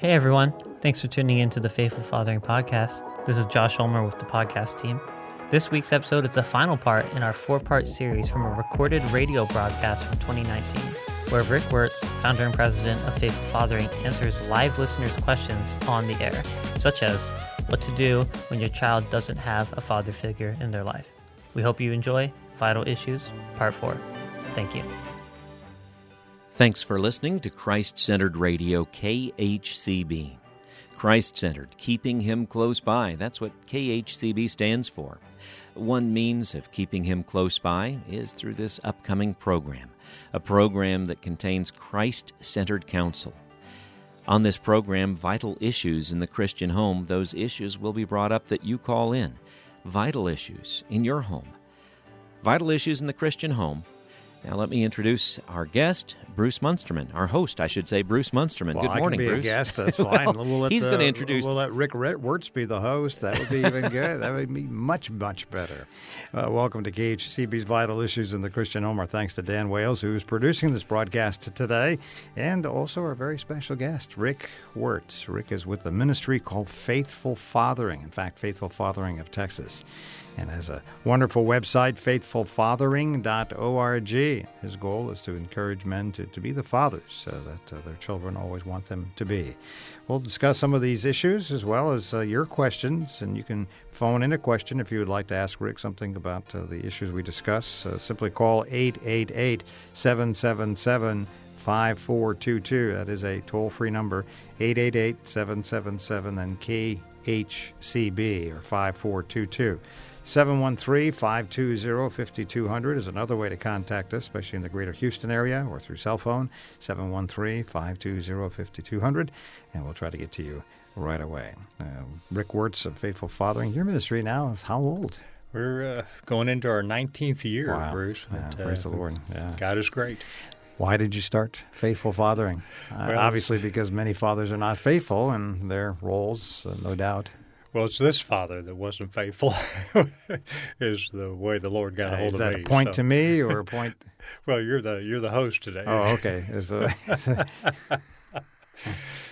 Hey everyone, thanks for tuning in to the Faithful Fathering Podcast. This is Josh Ulmer with the podcast team. This week's episode is the final part in our four part series from a recorded radio broadcast from 2019, where Rick Wertz, founder and president of Faithful Fathering, answers live listeners' questions on the air, such as what to do when your child doesn't have a father figure in their life. We hope you enjoy Vital Issues, Part 4. Thank you. Thanks for listening to Christ Centered Radio KHCB. Christ Centered, keeping Him close by. That's what KHCB stands for. One means of keeping Him close by is through this upcoming program, a program that contains Christ centered counsel. On this program, vital issues in the Christian home, those issues will be brought up that you call in. Vital issues in your home. Vital issues in the Christian home now, let me introduce our guest, Bruce Munsterman, our host, I should say, Bruce Munsterman. Well, Good morning, I can be Bruce. A guest, that's fine. well, we'll he's going to introduce. We'll let Rick Wertz be the host. That would be even good. That would be much, much better. Uh, welcome to KHCB's Vital Issues in the Christian Home. Our thanks to Dan Wales, who's producing this broadcast today, and also our very special guest, Rick Wertz. Rick is with the ministry called Faithful Fathering. In fact, Faithful Fathering of Texas and has a wonderful website, faithfulfathering.org. His goal is to encourage men to, to be the fathers uh, that uh, their children always want them to be. We'll discuss some of these issues as well as uh, your questions, and you can phone in a question if you would like to ask Rick something about uh, the issues we discuss. Uh, simply call 888 777 5422. That is a toll free number, 888 777 and KHCB or 5422. 713 520 5200 is another way to contact us, especially in the greater Houston area or through cell phone. 713 520 5200, and we'll try to get to you right away. Uh, Rick Wertz of Faithful Fathering, your ministry now is how old? We're uh, going into our 19th year, wow. Bruce. Yeah, but, praise uh, the Lord. Yeah. God is great. Why did you start Faithful Fathering? Uh, Well- obviously, because many fathers are not faithful in their roles, uh, no doubt. Well, it's this father that wasn't faithful, is the way the Lord got a Uh, hold is that a point so- to me or a point? Well, you're the you're the host today. Oh, okay.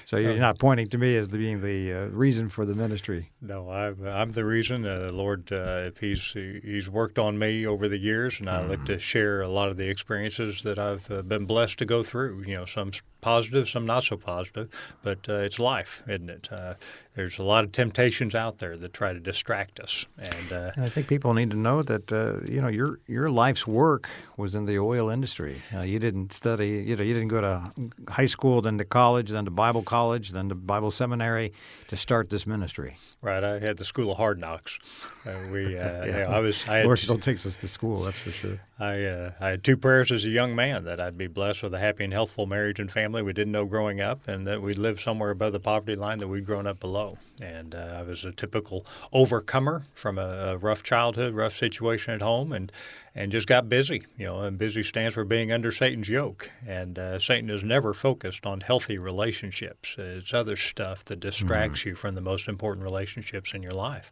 So you're not pointing to me as the, being the uh, reason for the ministry. No, I'm, I'm the reason. Uh, the Lord, uh, if He's He's worked on me over the years, and I like to share a lot of the experiences that I've uh, been blessed to go through. You know, some positive, some not so positive, but uh, it's life, isn't it? Uh, there's a lot of temptations out there that try to distract us, and uh, And I think people need to know that uh, you know your your life's work was in the oil industry. Uh, you didn't study, you know, you didn't go to high school, then to college, then to Bible college, then to Bible seminary to start this ministry. right, I had the School of Hard Knocks. Uh, we, uh, Yeah. yeah, I was, I had, Lord still takes us to school, that's for sure. I, uh, I had two prayers as a young man that I'd be blessed with a happy and healthful marriage and family we didn't know growing up, and that we'd live somewhere above the poverty line that we'd grown up below. And uh, I was a typical overcomer from a, a rough childhood, rough situation at home, and and just got busy. You know, and busy stands for being under Satan's yoke. And uh, Satan is never focused on healthy relationships. It's other stuff that distracts you from the most important relationships in your life.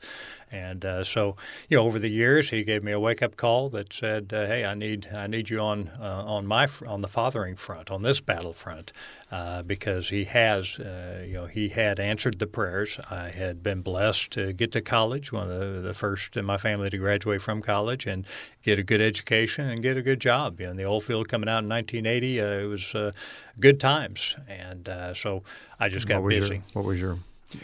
And uh, so, you know, over the years, he gave me a wake up call that said, uh, "Hey, I need I need you on uh, on my fr- on the fathering front, on this battlefront, uh, because he has, uh, you know, he had answered the prayers. I had been blessed to get to college, one of the, the first in my family to graduate from college, and get a good education and get a good job. You know, in the oil field coming out in 1980, uh, it was uh, good times, and uh, so I just got what busy. Your, what was your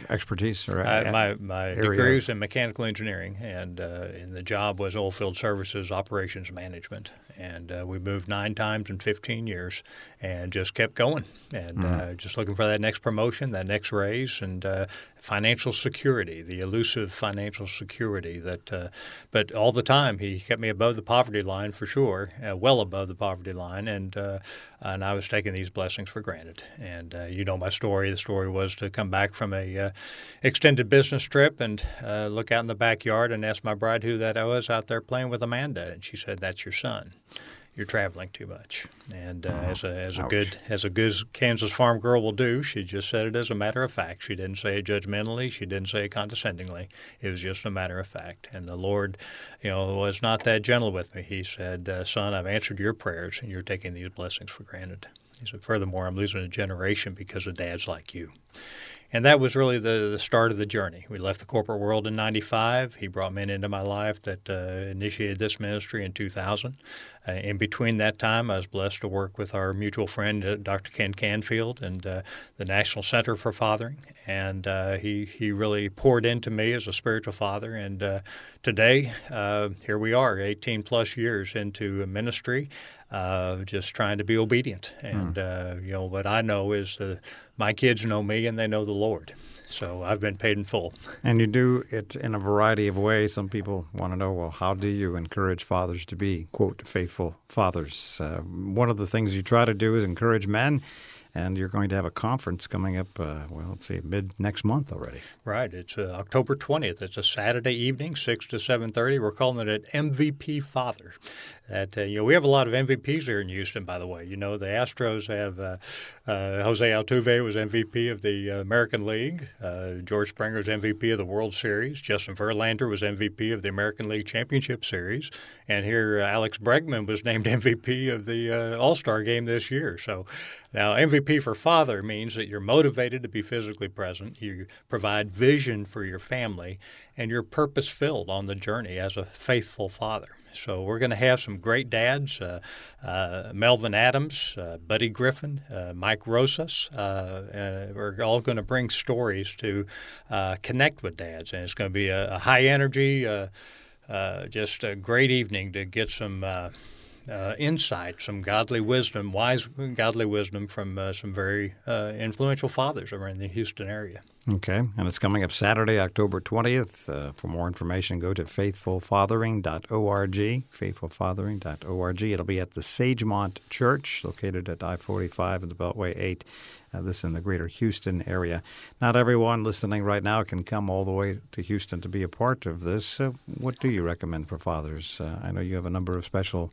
expertise or I, my my area? degree was in mechanical engineering, and uh, and the job was oilfield services operations management. And uh, we moved nine times in 15 years, and just kept going, and Mm-hmm. uh, just looking for that next promotion, that next raise, and uh, financial security, the elusive financial security. That, uh, but all the time he kept me above the poverty line for sure, uh, well above the poverty line, and uh, and I was taking these blessings for granted. And uh, you know my story. The story was to come back from a uh, extended business trip and uh, look out in the backyard and ask my bride who that I was out there playing with Amanda, and she said, "That's your son." You're traveling too much, and uh, as a as a Ouch. good as a good Kansas farm girl will do, she just said it as a matter of fact. She didn't say it judgmentally. She didn't say it condescendingly. It was just a matter of fact. And the Lord, you know, was not that gentle with me. He said, uh, "Son, I've answered your prayers, and you're taking these blessings for granted." He said, Furthermore, I'm losing a generation because of dads like you. And that was really the, the start of the journey. We left the corporate world in 95. He brought men into my life that uh, initiated this ministry in 2000. Uh, in between that time, I was blessed to work with our mutual friend, uh, Dr. Ken Canfield, and uh, the National Center for Fathering. And uh, he, he really poured into me as a spiritual father. And uh, today, here we are, 18 plus years into ministry uh, just trying to be obedient. And mm. uh, you know what I know is that my kids know me and they know the Lord. So I've been paid in full. And you do it in a variety of ways. Some people want to know, well, how do you encourage fathers to be quote faithful fathers? Uh, one of the things you try to do is encourage men and you're going to have a conference coming up. Uh, well, let's see, mid next month already. Right. It's uh, October 20th. It's a Saturday evening, six to 7:30. We're calling it an MVP Father. That uh, you know, we have a lot of MVPs here in Houston. By the way, you know, the Astros have uh, uh, Jose Altuve was MVP of the American League. Uh, George Springer was MVP of the World Series. Justin Verlander was MVP of the American League Championship Series. And here, Alex Bregman was named MVP of the All Star Game this year. So now MVP for father means that you're motivated to be physically present, you provide vision for your family, and you're purpose filled on the journey as a faithful father. So we're going to have some great dads: uh, uh, Melvin Adams, uh, Buddy Griffin, Mike Rosas. We're all going to bring stories to connect with dads, and it's going to be a, a high energy, just a great evening to get some uh, insight, some godly wisdom, wise godly wisdom from uh, some very uh, influential fathers around the Houston area. Okay, and it's coming up Saturday, October 20th. Uh, for more information, go to faithfulfathering.org, faithfulfathering.org. It'll be at the Sagemont Church, located at I 45 and the Beltway 8. Uh, this in the greater Houston area. Not everyone listening right now can come all the way to Houston to be a part of this. Uh, what do you recommend for fathers? Uh, I know you have a number of special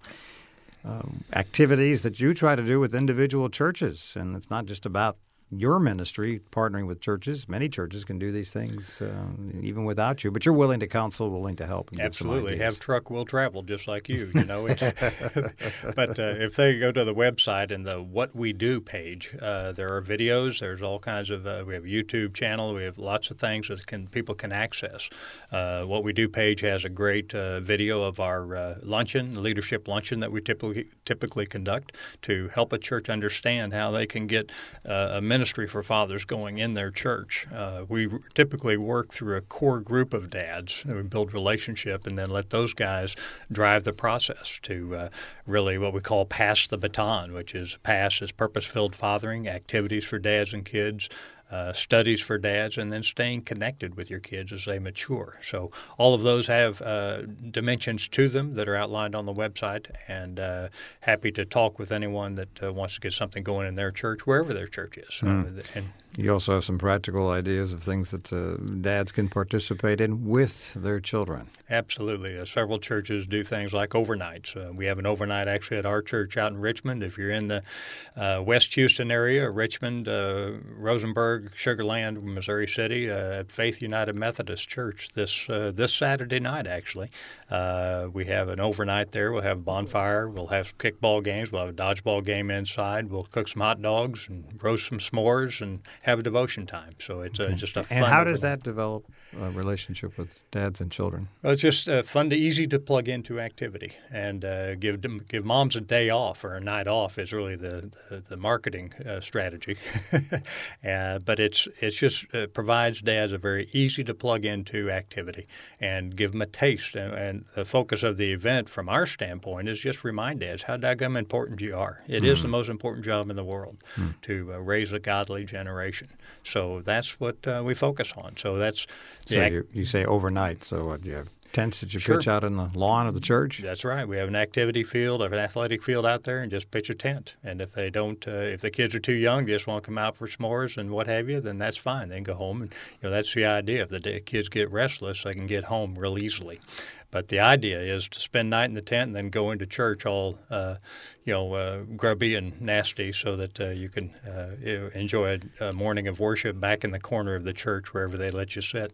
um, activities that you try to do with individual churches, and it's not just about your ministry partnering with churches. Many churches can do these things uh, even without you, but you're willing to counsel, willing to help. Absolutely, have truck will travel just like you. You know, but uh, if they go to the website and the What We Do page, uh, there are videos. There's all kinds of. Uh, we have a YouTube channel. We have lots of things that can people can access. Uh, what We Do page has a great uh, video of our luncheon, leadership luncheon that we typically typically conduct to help a church understand how they can get a ministry for fathers going in their church. Uh, we typically work through a core group of dads. And we build relationship and then let those guys drive the process to uh, really what we call pass the baton, which is pass is purpose filled fathering, activities for dads and kids, uh, studies for dads, and then staying connected with your kids as they mature. So all of those have uh, dimensions to them that are outlined on the website, and uh, happy to talk with anyone that uh, wants to get something going in their church, wherever their church is. Mm. and you also have some practical ideas of things that uh, dads can participate in with their children. Absolutely. Uh, several churches do things like overnights. Uh, we have an overnight actually at our church out in Richmond. If you're in the uh, West Houston area, Richmond, uh, Rosenberg, Sugar Land, Missouri City, uh, at Faith United Methodist Church this this Saturday night, actually. we have an overnight there. We'll have a bonfire. We'll have some kickball games. We'll have a dodgeball game inside. We'll cook some hot dogs and roast some s'mores and have a devotion time. So it's okay. just a And how does that develop a relationship with dads and children? Well, it's just uh, fun to easy to plug into activity and uh, give give moms a day off or a night off is really the the, the marketing uh, strategy. Uh, but it's it's just uh, provides dads a very easy to plug into activity and give them a taste. And, and, the focus of the event, from our standpoint, is just remind dads how daggum important you are. It mm. is the mm. most important job in the world mm. to uh, raise a godly generation. So that's what we focus on. So that's so yeah. you, you say overnight. So what, do you have tents that you sure. pitch out in the lawn of the church? That's right. We have an activity field, an athletic field out there, and just pitch a tent. And if they don't, uh, if the kids are too young, they just want to come out for s'mores and what have you, then that's fine. They can go home, and you know that's the idea. If the kids get restless, they can get home real easily. But the idea is to spend night in the tent and then go into church all, uh, you know, uh, grubby and nasty, so that uh, you can uh, enjoy a, a morning of worship back in the corner of the church wherever they let you sit.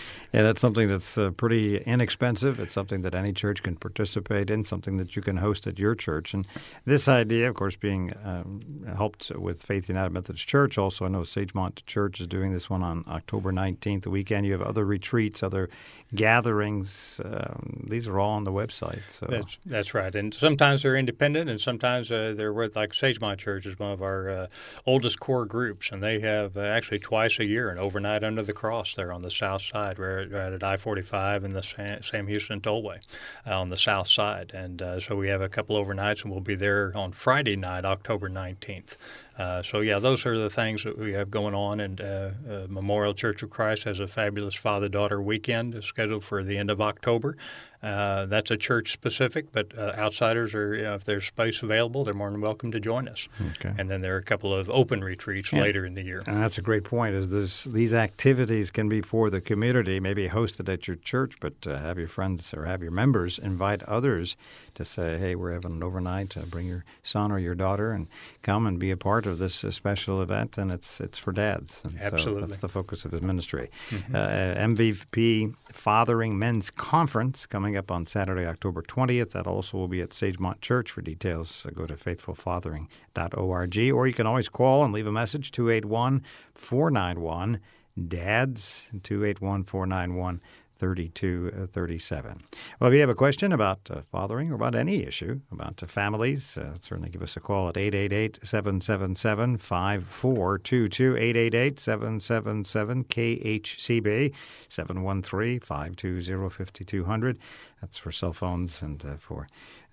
Yeah, that's something that's uh, pretty inexpensive. It's something that any church can participate in, something that you can host at your church. And this idea, of course, being um, helped with Faith United Methodist Church. Also, I know Sagemont Church is doing this one on October 19th, the weekend. You have other retreats, other gatherings. Um, these are all on the website. So that's, that's right. And sometimes they're independent, and sometimes uh, they're with, like Sagemont Church is one of our uh, oldest core groups, and they have uh, actually twice a year an overnight under the cross there on the south side. We're right at I 45 and the Sam Houston Tollway uh, on the south side. And uh, so we have a couple overnights, and we'll be there on Friday night, October 19th. Uh, so yeah, those are the things that we have going on. And uh, uh, Memorial Church of Christ has a fabulous father-daughter weekend scheduled for the end of October. Uh, that's a church specific, but uh, outsiders are, you know, if there's space available, they're more than welcome to join us. Okay. And then there are a couple of open retreats yeah. later in the year. And that's a great point. Is this these activities can be for the community, maybe hosted at your church, but uh, have your friends or have your members invite others to say, hey, we're having an overnight. bring your son or your daughter and come and be a part of this uh, special event. And it's it's for dads. And Absolutely. So that's the focus of his ministry. Mm-hmm. MVP Fathering Men's Conference coming up on Saturday, October 20th. That also will be at Sagemont Church. For details, uh, go to faithfulfathering.org, or you can always call and leave a message 281 491 DADS 281 491 3237. Well, if you have a question about uh, fathering or about any issue, about uh, families, uh, certainly give us a call at 888 777 5422. 888 777 KHCB 713 520 5200. That's for cell phones and uh, for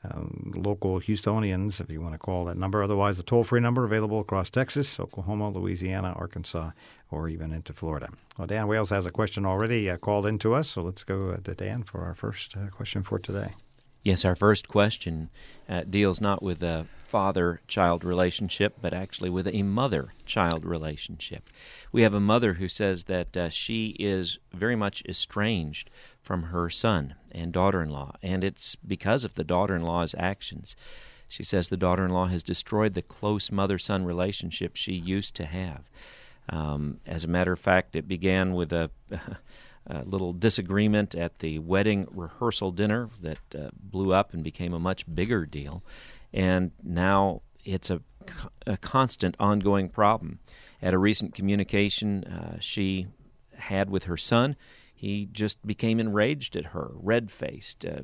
um, local Houstonians, if you want to call that number. Otherwise, the toll free number available across Texas, Oklahoma, Louisiana, Arkansas, or even into Florida. Well, Dan Wales has a question already uh, called into us, so let's go uh, to Dan for our first uh, question for today. Yes, our first question uh, deals not with a father child relationship, but actually with a mother child relationship. We have a mother who says that uh, she is very much estranged from her son and daughter in law, and it's because of the daughter in law's actions. She says the daughter in law has destroyed the close mother son relationship she used to have. Um, as a matter of fact, it began with a, a, little disagreement at the wedding rehearsal dinner that uh, blew up and became a much bigger deal. And now it's a, a constant ongoing problem. At a recent communication uh, she had with her son, he just became enraged at her, red faced, uh,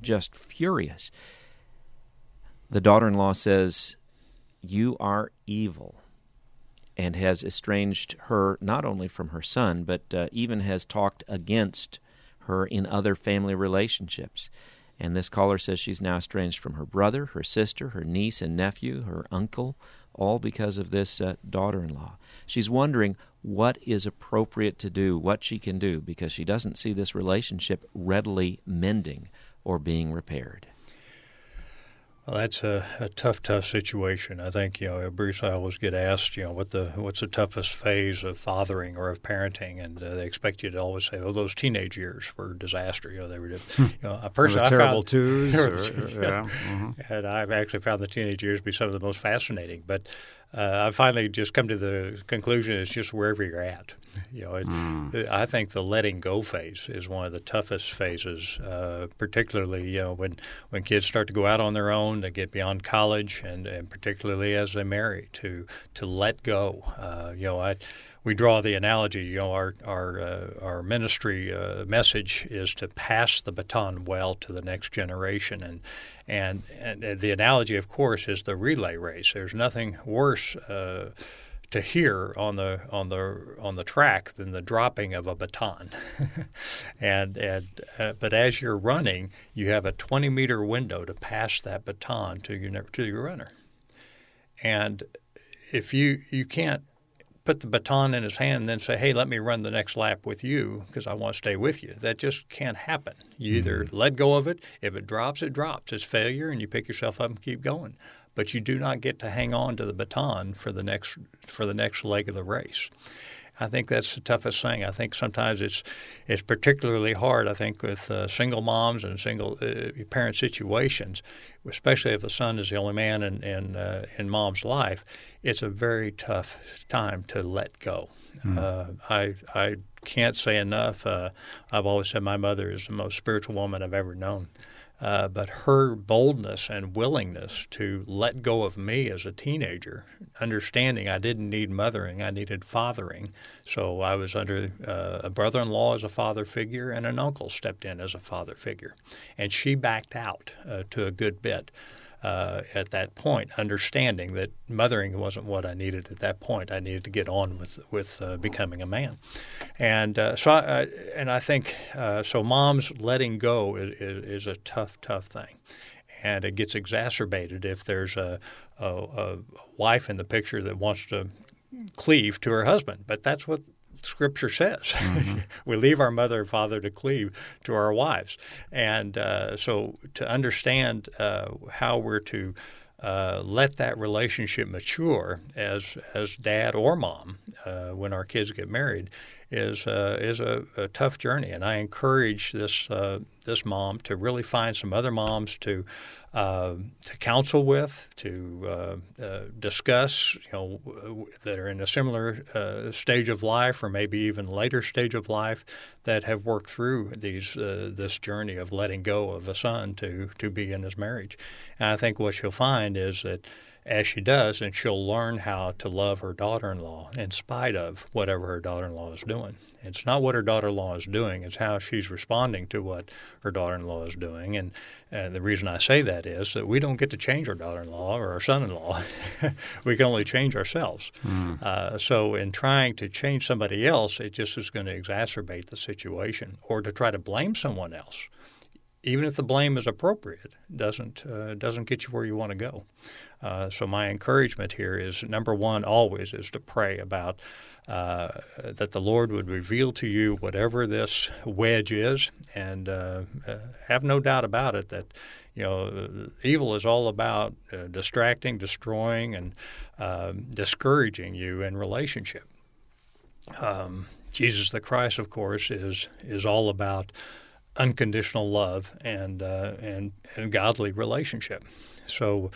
just furious. The daughter in law says, You are evil and has estranged her not only from her son, but uh, even has talked against her in other family relationships. And this caller says she's now estranged from her brother, her sister, her niece and nephew, her uncle, all because of this uh, daughter in law. She's wondering what is appropriate to do, what she can do, because she doesn't see this relationship readily mending or being repaired. Well, that's a, a, tough, tough situation. I think you know, Bruce. I always get asked, you know, what the what's the toughest phase of fathering or of parenting, and uh, they expect you to always say, "Oh, those teenage years were disaster." You know, they were. Hmm. You know, a person I terrible found, twos. Or, yeah, mm-hmm. and I've actually found the teenage years to be some of the most fascinating. But uh, I finally just come to the conclusion it's just wherever you're at. You know, it, mm. I think the letting go phase is one of the toughest phases, uh, particularly you know when when kids start to go out on their own, they get beyond college, and, and particularly as they marry, to to let go. Uh, you know, I we draw the analogy. You know, our our uh, our ministry uh, message is to pass the baton well to the next generation, and and and the analogy, of course, is the relay race. There's nothing worse. Uh, to hear on the on the on the track than the dropping of a baton, and and uh, but as you're running, you have a 20 meter window to pass that baton to your to your runner, and if you you can't put the baton in his hand and then say, "Hey, let me run the next lap with you because I want to stay with you." That just can't happen. You either mm-hmm. let go of it. If it drops, it drops. It's failure, and you pick yourself up and keep going. But you do not get to hang on to the baton for the next for the next leg of the race. I think that's the toughest thing. I think sometimes it's it's particularly hard. I think with uh, single moms and single uh, parent situations, especially if a son is the only man in in, uh, in mom's life, it's a very tough time to let go. Mm. I I can't say enough. Uh, I've always said my mother is the most spiritual woman I've ever known. Uh, but her boldness and willingness to let go of me as a teenager, understanding I didn't need mothering, I needed fathering. So I was under uh, a brother in law as a father figure, and an uncle stepped in as a father figure. And she backed out uh, to a good bit uh, at that point, understanding that mothering wasn't what I needed at that point. I needed to get on with with uh, becoming a man, and uh, so I, and I think uh, so. Moms letting go is, is, is, a tough, tough thing, and it gets exacerbated if there's a, a, a wife in the picture that wants to cleave to her husband. But that's what Scripture says. Mm-hmm. we leave our mother and father to cleave to our wives. And uh, so to understand uh, how we're to uh, let that relationship mature as as dad or mom uh, when our kids get married is uh, is a, a, tough journey, and I encourage this uh, this mom to really find some other moms to uh, to counsel with, to uh, uh, discuss, you know, that are in a similar uh, stage of life or maybe even later stage of life that have worked through these this journey of letting go of a son to to be in his marriage. And I think what you'll find is that as she does, and she'll learn how to love her daughter in law in spite of whatever her daughter in law is doing. It's not what her daughter in law is doing, it's how she's responding to what her daughter in law is doing. And, and the reason I say that is that we don't get to change our daughter in law or our son in law, we can only change ourselves. Mm. Uh, so, in trying to change somebody else, it just is going to exacerbate the situation or to try to blame someone else even if the blame is appropriate, doesn't uh, doesn't get you where you want to go. Uh, so my encouragement here is number one, always is to pray about uh, that the Lord would reveal to you whatever this wedge is, and uh, uh, have no doubt about it that you know evil is all about uh, distracting, destroying, and um, discouraging you in relationship. Um, Jesus the Christ, of course, is is all about unconditional love and uh, and and godly relationship. So,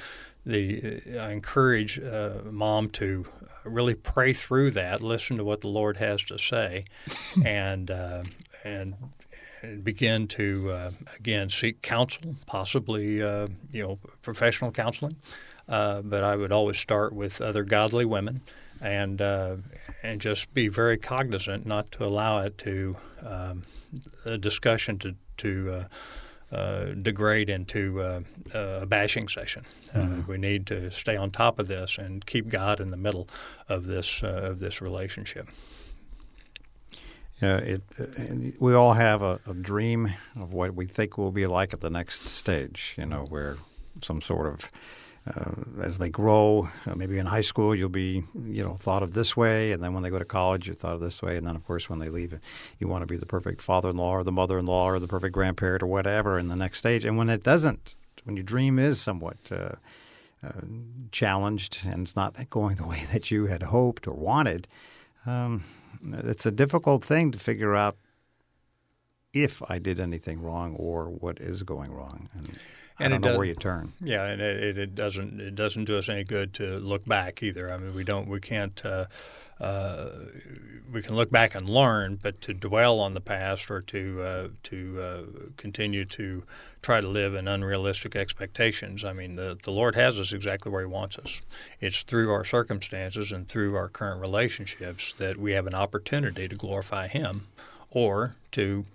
the I encourage uh, mom to really pray through that, listen to what the Lord has to say, and uh, and and begin to uh, again seek counsel, possibly uh, you know professional counseling. Uh, but I would always start with other godly women, and and just be very cognizant not to allow it to um, a discussion to to uh, uh, degrade into uh, a bashing session. Uh, mm-hmm. we need to stay on top of this and keep God in the middle of this uh, of this relationship. Yeah, it, we all have a, a, dream of what we think will be like at the next stage. You know, where some sort of uh, as they grow, uh, maybe in high school, you'll be, you know, thought of this way, and then when they go to college, you're thought of this way, and then of course when they leave, you want to be the perfect father-in-law or the mother-in-law or the perfect grandparent or whatever in the next stage. And when it doesn't, when your dream is somewhat uh, uh, challenged and it's not going the way that you had hoped or wanted, um, it's a difficult thing to figure out if I did anything wrong or what is going wrong. And, and I don't know does, where you turn. Yeah, and it, it, doesn't it doesn't do us any good to look back either. I mean, we don't we can't uh, uh, we can look back and learn, but to dwell on the past or to uh, to uh, continue to try to live in unrealistic expectations. I mean, the the Lord has us exactly where He wants us. It's through our circumstances and through our current relationships that we have an opportunity to glorify Him or to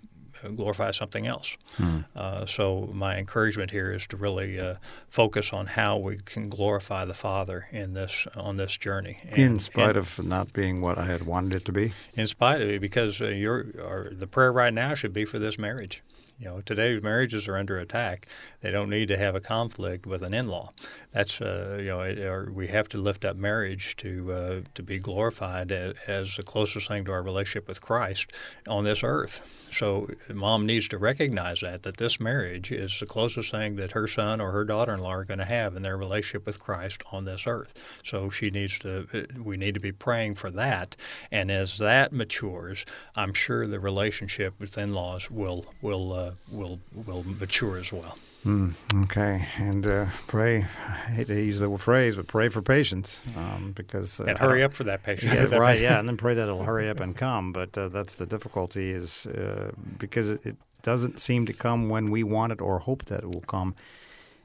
glorify something else. Hmm. Uh, so my encouragement here is to really uh, focus on how we can glorify the Father in this on this journey. And, in spite and, of not being what I had wanted it to be. In spite of it, because uh, your the prayer right now should be for this marriage. You know, today's marriages are under attack. They don't need to have a conflict with an in-law. That's uh, you know, it, we have to lift up marriage to uh, to be glorified as, as the closest thing to our relationship with Christ on this earth. So mom needs to recognize that that this marriage is the closest thing that her son or her daughter-in-law are going to have in their relationship with Christ on this earth. So she needs to. We need to be praying for that, and as that matures, I'm sure the relationship with in-laws will will uh, will will mature as well. Mm, okay, and uh, pray. I hate to use the phrase, but pray for patience, um, because uh, and hurry up for that patience. Yeah, right, yeah, and then pray that it'll hurry up and come. But uh, that's the difficulty, is uh, because it, it, doesn't seem to come when we want it or hope that it will come.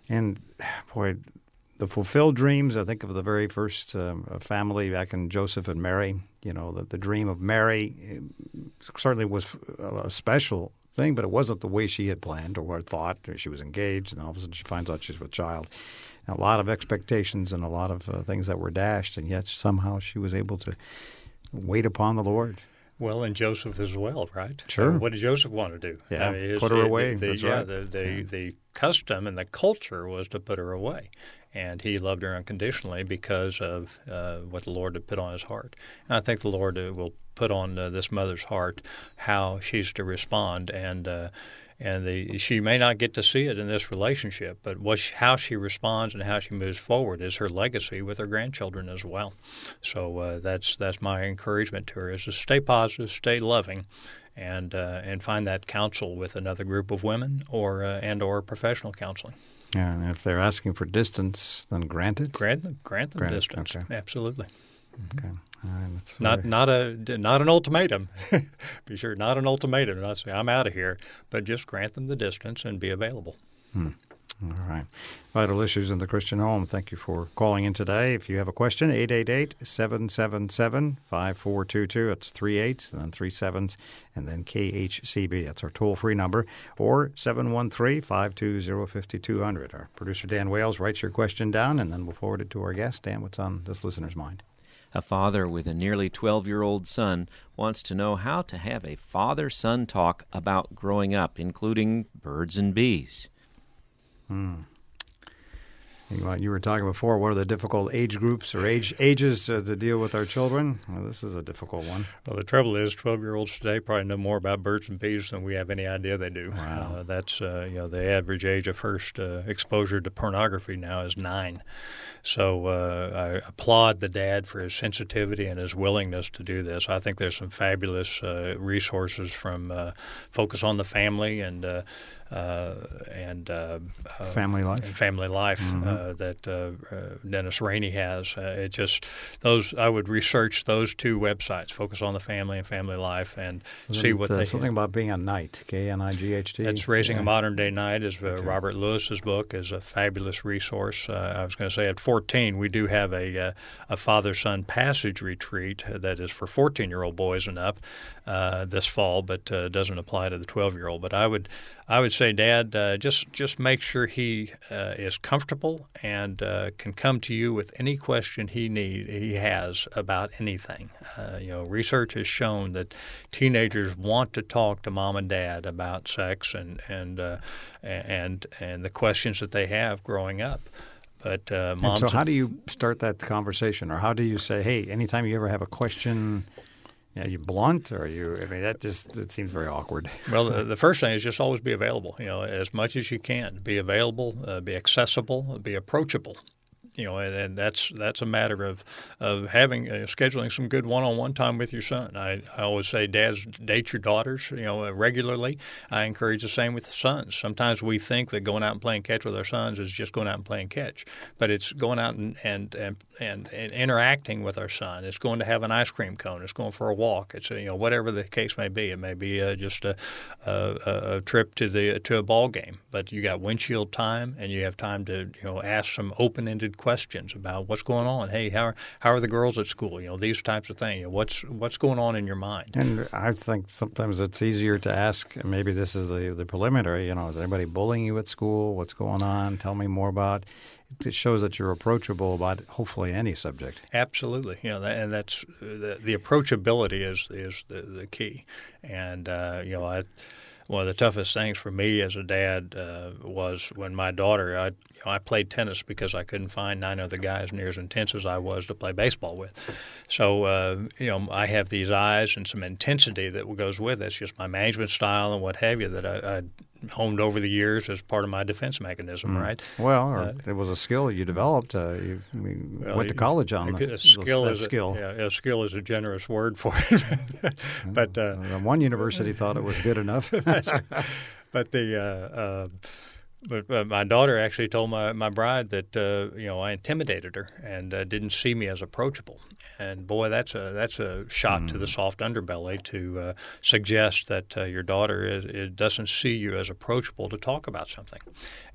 And boy, the fulfilled dreams. I think of the very first um, family back in Joseph and Mary. You know, the, the dream of Mary certainly was a special thing, but it wasn't the way she had planned or thought. Or She was engaged, and then all of a sudden she finds out she's with child. And a lot of expectations and a lot of uh, things that were dashed, and yet somehow she was able to wait upon the Lord. Well, and Joseph as well, right? Sure. Uh, what did Joseph want to do? Yeah, I mean, his, put her away. The, That's yeah, right. the the, yeah. the custom and the culture was to put her away, and he loved her unconditionally because of uh, what the Lord had put on his heart. And I think the Lord uh, will put on uh, this mother's heart how she's to respond and uh, and the, she may not get to see it in this relationship, but what she, how she responds and how she moves forward is her legacy with her grandchildren as well. So uh, that's that's my encouragement to her: is to stay positive, stay loving, and uh, and find that counsel with another group of women or uh, and or professional counseling. Yeah, and if they're asking for distance, then grant it. Grant them, grant them grant distance. Okay. Absolutely. Okay. Not not a not an ultimatum. be sure not an ultimatum. Not say I'm out of here, but just grant them the distance and be available. Hmm. All right. Vital Issues in the Christian Home. Thank you for calling in today. If you have a question, 888 777 5422. It's three eights and then three sevens and then KHCB. That's our toll free number. Or 713 520 5200. Our producer Dan Wales writes your question down and then we'll forward it to our guest. Dan, what's on this listener's mind? A father with a nearly 12 year old son wants to know how to have a father son talk about growing up, including birds and bees. Hmm. You were talking before. What are the difficult age groups or age ages to, to deal with our children? Well, this is a difficult one. Well, the trouble is, twelve-year-olds today probably know more about birds and bees than we have any idea they do. Wow. Uh, that's uh, you know the average age of first uh, exposure to pornography now is nine. So uh, I applaud the dad for his sensitivity and his willingness to do this. I think there's some fabulous uh, resources from uh, Focus on the Family and uh, Uh, and uh, uh, family life, family life mm-hmm. uh, that uh, Dennis Rainey has. it just those I would research those two websites, Focus on the Family and Family Life, and Isn't see what it, they something about being a knight, K N I G H T. That's Raising yeah. a Modern Day Knight is okay. Robert Lewis's book is a fabulous resource. I was going to say at 14 we do have a a father son passage retreat that is for 14 year old boys and up this fall, but it doesn't apply to the 12 year old. But I would I would say, Dad, uh, just just make sure he uh, is comfortable and uh, can come to you with any question he need he has about anything. Uh, you know, research has shown that teenagers want to talk to mom and dad about sex and and uh, and and the questions that they have growing up. But uh, so, how do you start that conversation, or how do you say, "Hey, anytime you ever have a question"? Yeah, you blunt or you? I mean, that just it seems very awkward. well, the, the, first thing is just always be available. You know, as much as you can, be available, uh, be accessible, be approachable. You know, and, and that's that's a matter of of having uh, scheduling some good one-on-one time with your son. I, I always say, dads date your daughters. You know, regularly. I encourage the same with the sons. Sometimes we think that going out and playing catch with our sons is just going out and playing catch, but it's going out and and and, and, and interacting with our son. It's going to have an ice cream cone. It's going for a walk. It's you know whatever the case may be. It may be uh, just a, a, a trip to the to a ball game, but you got windshield time and you have time to you know ask some open-ended questions questions about what's going on. Hey, how are, how are the girls at school? You know, these types of things. You know, what's what's going on in your mind? And I think sometimes it's easier to ask. Maybe this is the the preliminary. You know, is anybody bullying you at school? What's going on? Tell me more about. It shows that you're approachable about hopefully any subject. Absolutely, know, and that's the, the approachability is is the, the key. And uh, you know, I one of the toughest things for me as a dad uh, was when my daughter. I you know, I played tennis because I couldn't find nine other guys near as intense as I was to play baseball with. So uh, you know I have these eyes and some intensity that goes with it. It's just my management style and what have you that I, I honed over the years as part of my defense mechanism, mm. right? Well, uh, it was a skill you developed. Uh, you, you well, went to college on a, the, skill. Is skill. A, yeah, a skill is a generous word for it. but uh, one university thought it was good enough. but the uh, uh, but uh, my daughter actually told my, my bride that uh, you know I intimidated her and uh, didn't see me as approachable. And boy, that's a that's a shot mm. to the mm. soft underbelly to uh, suggest that uh, your daughter is, is, doesn't see you as approachable to talk about something.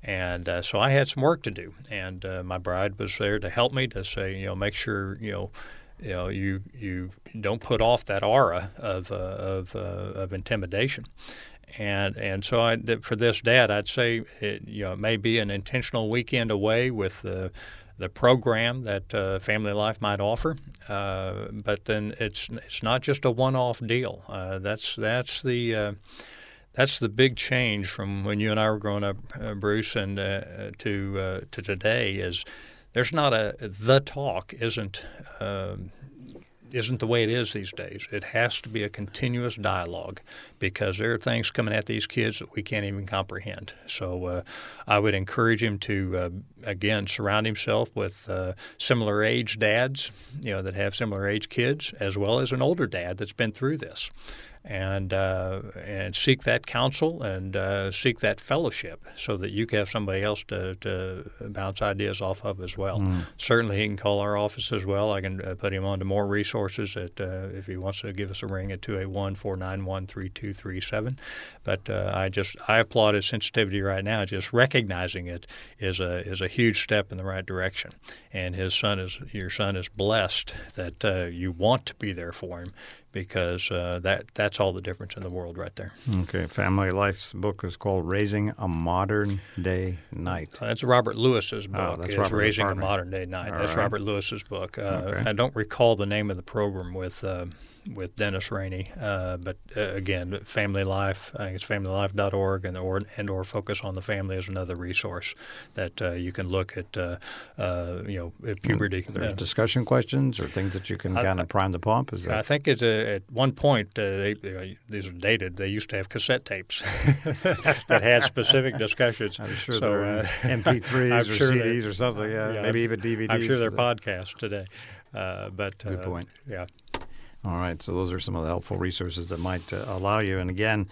And uh, so I had some work to do, and my bride was there to help me to say you know make sure you know you know you you don't put off that aura of uh, of, uh, of intimidation and and so I, for this dad, I'd say it, you know it may be an intentional weekend away with the the program that uh, Family Life might offer, uh, but then it's it's not just a one-off deal. Uh, that's that's the uh, that's the big change from when you and I were growing up, uh, Bruce, and uh, to to today is there's not a the talk isn't um, isn't the way it is these days. It has to be a continuous dialogue because there are things coming at these kids that we can't even comprehend. So uh, I would encourage him to, uh, again, surround himself with uh, similar age dads, you know, that have similar age kids, as well as an older dad that's been through this and uh, and seek that counsel and uh, seek that fellowship so that you can have somebody else to, to bounce ideas off of as well. Mm. Certainly, he can call our office as well. I can uh, put him on to more resources at, uh, if he wants to give us a ring at 281 491 3237. But uh, I just I applaud his sensitivity right now. Just recognizing it is a is a huge step in the right direction. And his son is your son is blessed that uh, you want to be there for him because uh, that that's all the difference in the world right there. Okay, Family Life's book is called "Raising a Modern Day Knight." That's Robert Lewis's oh, book. Oh, that's Robert "Raising a Modern Day Knight." All that's right. Robert Lewis's book. Uh, okay. I don't recall the name of the program with. Uh, with Dennis Rainey. Uh, but uh, again, Family Life, I think it's familylife.org, and or and or Focus on the Family is another resource that uh, you can look at. Uh, uh, you know, puberty. There's discussion questions or things that you can kind of prime the pump. Is that? I think at, at one point they, they, these are dated. They used to have cassette tapes that had specific discussions. I'm sure so, they're MP3s or sure CDs or something. Yeah, yeah, maybe even DVDs. I'm sure they're podcasts today. but good point. Yeah. All right, so those are some of the helpful resources that might uh, allow you. And again,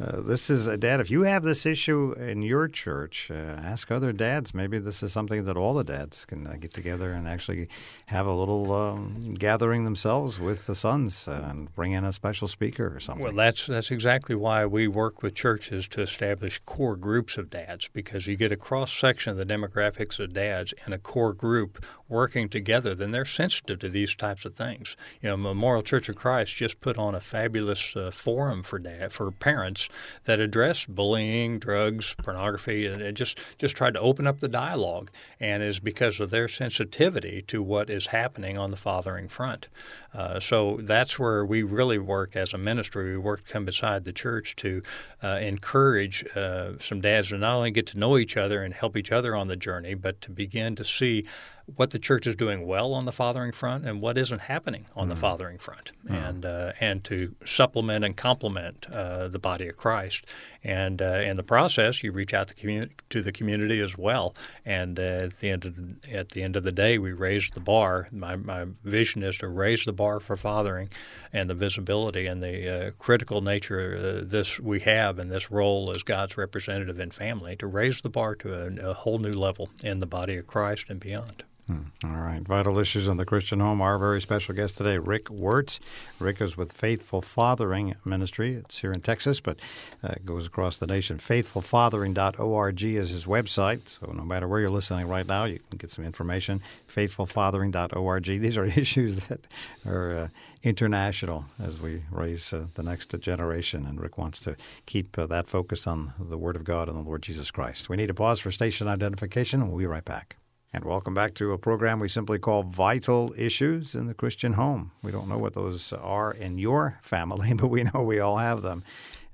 uh, this is a dad. If you have this issue in your church, uh, ask other dads. Maybe this is something that all the dads can uh, get together and actually have a little um, gathering themselves with the sons and bring in a special speaker or something. Well, that's that's exactly why we work with churches to establish core groups of dads because you get a cross section of the demographics of dads in a core group working together. Then they're sensitive to these types of things. You know, Memorial Church of Christ just put on a fabulous uh, forum for dad for parents that address bullying, drugs, pornography, and it just just tried to open up the dialogue. And is because of their sensitivity to what is happening on the fathering front. Uh, so that's where we really work as a ministry. We work to come beside the church to uh, encourage uh, some dads to not only get to know each other and help each other on the journey, but to begin to see what the church is doing well on the fathering front and what isn't happening on mm the fathering front, mm and uh, and to supplement and complement uh, the body of Christ. And uh, in the process, you reach out the to the community as well. And uh, at the end of the, at the end of the day, we raise the bar. My my vision is to raise the bar for fathering, and the visibility and the uh, critical nature uh, this we have in this role as God's representative in family to raise the bar to a, a whole new level in the body of Christ and beyond. Hmm. All right. Vital Issues on the Christian Home. Our very special guest today, Rick Wertz. Rick is with Faithful Fathering Ministry. It's here in Texas, but uh, it goes across the nation. FaithfulFathering.org is his website. So no matter where you're listening right now, you can get some information. FaithfulFathering.org. These are issues that are uh, international as we raise uh, the next generation. And Rick wants to keep uh, that focus on the Word of God and the Lord Jesus Christ. We need a pause for station identification, and we'll be right back. And welcome back to a program we simply call Vital Issues in the Christian Home. We don't know what those are in your family, but we know we all have them.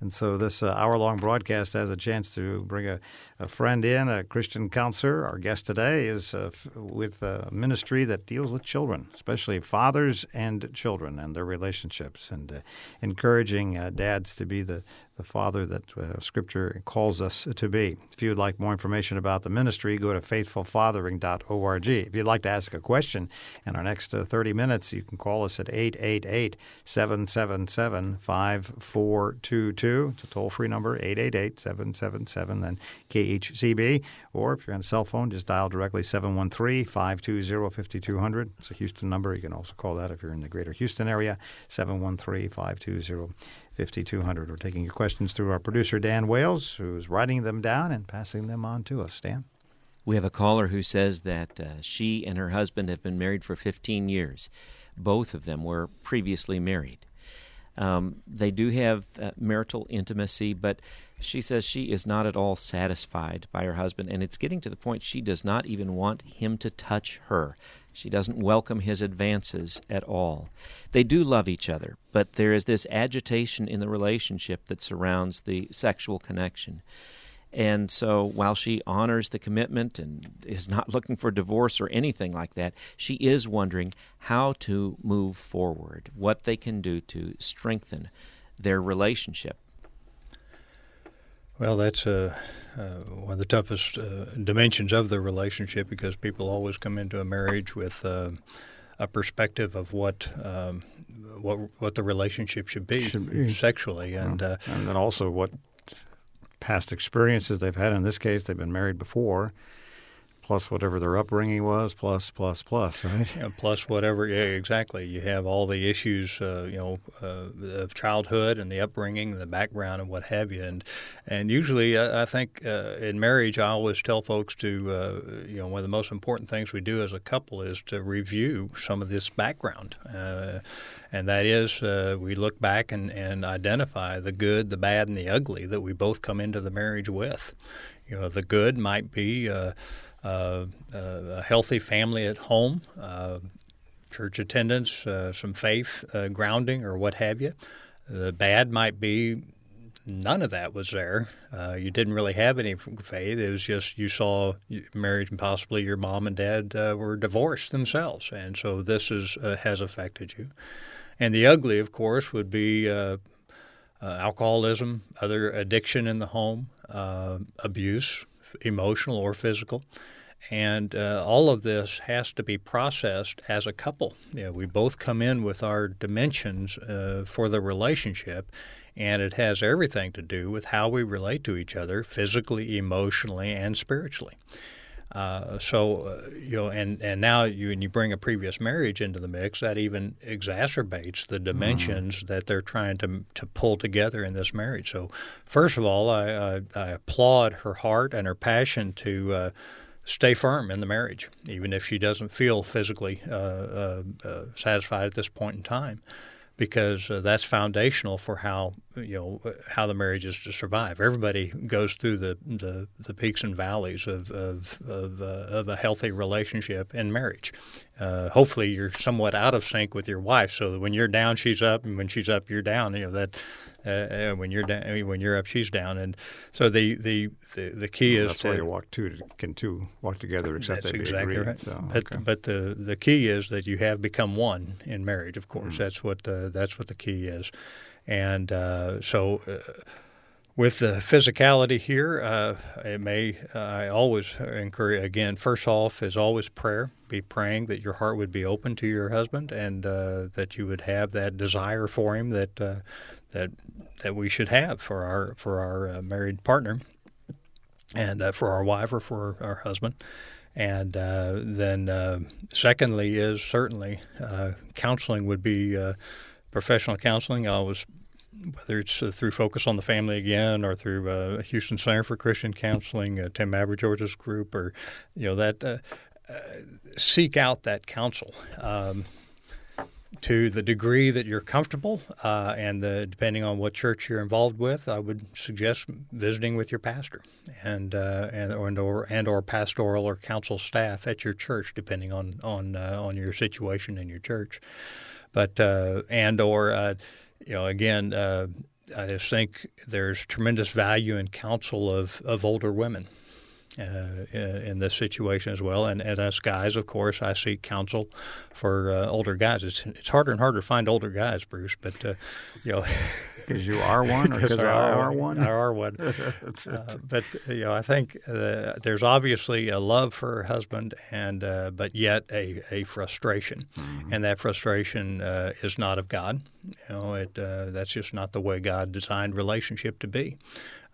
And so this uh, hour long broadcast has a chance to bring a, a, friend in, a Christian counselor. Our guest today is uh, f- with a ministry that deals with children, especially fathers and children and their relationships, and uh, encouraging uh, dads to be the, the father that uh, Scripture calls us to be. If you would like more information about the ministry, go to faithfulfathering.org. If you'd like to ask a question in our next uh, 30 minutes, you can call us at 888 777 5422. It's a toll free number, 888 777 then KHCB. Or if you're on a cell phone, just dial directly 713 520 5200. It's a Houston number. You can also call that if you're in the greater Houston area, 713 520 5200. We're taking your questions through our producer, Dan Wales, who's writing them down and passing them on to us. Dan? We have a caller who says that uh, she and her husband have been married for 15 years. Both of them were previously married. Um, they do have uh, marital intimacy, but she says she is not at all satisfied by her husband, and it's getting to the point she does not even want him to touch her. She doesn't welcome his advances at all. They do love each other, but there is this agitation in the relationship that surrounds the sexual connection. And so while she honors the commitment and is not looking for divorce or anything like that, she is wondering how to move forward, what they can do to strengthen their relationship. Well, that's uh, uh, one of the toughest uh, dimensions of the relationship because people always come into a marriage with uh, a perspective of what um, what what the relationship should be, should be. sexually, and uh, and then also what past experiences they've had. In this case, they've been married before, plus whatever their upbringing was, plus plus plus, right? Yeah, plus whatever. Yeah, exactly. You have all the issues, uh, you know, uh, of childhood and the upbringing, and the background, and what have you. And and usually, I, I think uh, in marriage, I always tell folks to, uh, you know, one of the most important things we do as a couple is to review some of this background, uh, and that is uh, we look back and and identify the good, the bad, and the ugly that we both come into the marriage with. You know, the good might be uh, a healthy family at home, uh, church attendance, uh, some faith grounding, or what have you. The bad might be none of that was there. Uh, you didn't really have any faith. It was just you saw marriage and possibly your mom and dad uh, were divorced themselves, and so this is uh, has affected you. And the ugly, of course, would be alcoholism, other addiction in the home, abuse, emotional or physical. And uh, all of this has to be processed as a couple. You know, we both come in with our dimensions uh, for the relationship, and it has everything to do with how we relate to each other physically, emotionally, and spiritually. Uh, so uh, you know, and and now you when you bring a previous marriage into the mix, that even exacerbates the dimensions mm-hmm. that they're trying to to pull together in this marriage. So, first of all, I, I, I applaud her heart and her passion to. Uh, stay firm in the marriage, even if she doesn't feel physically uh, uh, uh, satisfied at this point in time because uh, that's foundational for how you know how the marriage is to survive. Everybody goes through the the, the peaks and valleys of of of, uh, of, a healthy relationship in marriage. Uh, hopefully, you're somewhat out of sync with your wife, so that when you're down, she's up, and when she's up, you're down. You know that uh, uh, when you're down, when you're up, she's down, and so the the the, the key well, is that's to, why you walk two can two walk together except that's they exactly agreed. right. So, but okay. but the the key is that you have become one in marriage. Of course, mm-hmm. that's what the that's what the key is, and uh, so. Uh, with the physicality here, uh, it may uh, I always encourage again. First off, is always prayer. Be praying that your heart would be open to your husband, and uh, that you would have that desire for him that uh, that that we should have for our for our married partner, and for our wife or for our husband. And then, secondly, is certainly counseling would be professional counseling. I was whether it's uh, through Focus on the Family again or through uh, Houston Center for Christian Counseling, uh, Tim George's group, or you know that uh, uh, seek out that counsel. Um, to the degree that you're comfortable, uh, and the, depending on what church you're involved with, I would suggest visiting with your pastor and and or, and or and or pastoral or council staff at your church, depending on on on your situation in your church. But and or you know, again, uh, I just think there's tremendous value in counsel of, of older women. Uh, in this situation as well. And, and as guys, of course, I seek counsel for uh, older guys. It's it's harder and harder to find older guys, Bruce. But uh, you know, because you are one, or because I are one, I are one. Uh, but you know, I think uh, there's obviously a love for her husband, and uh, but yet a a frustration, mm-hmm. and that frustration is not of God. You know, it that's just not the way God designed relationship to be.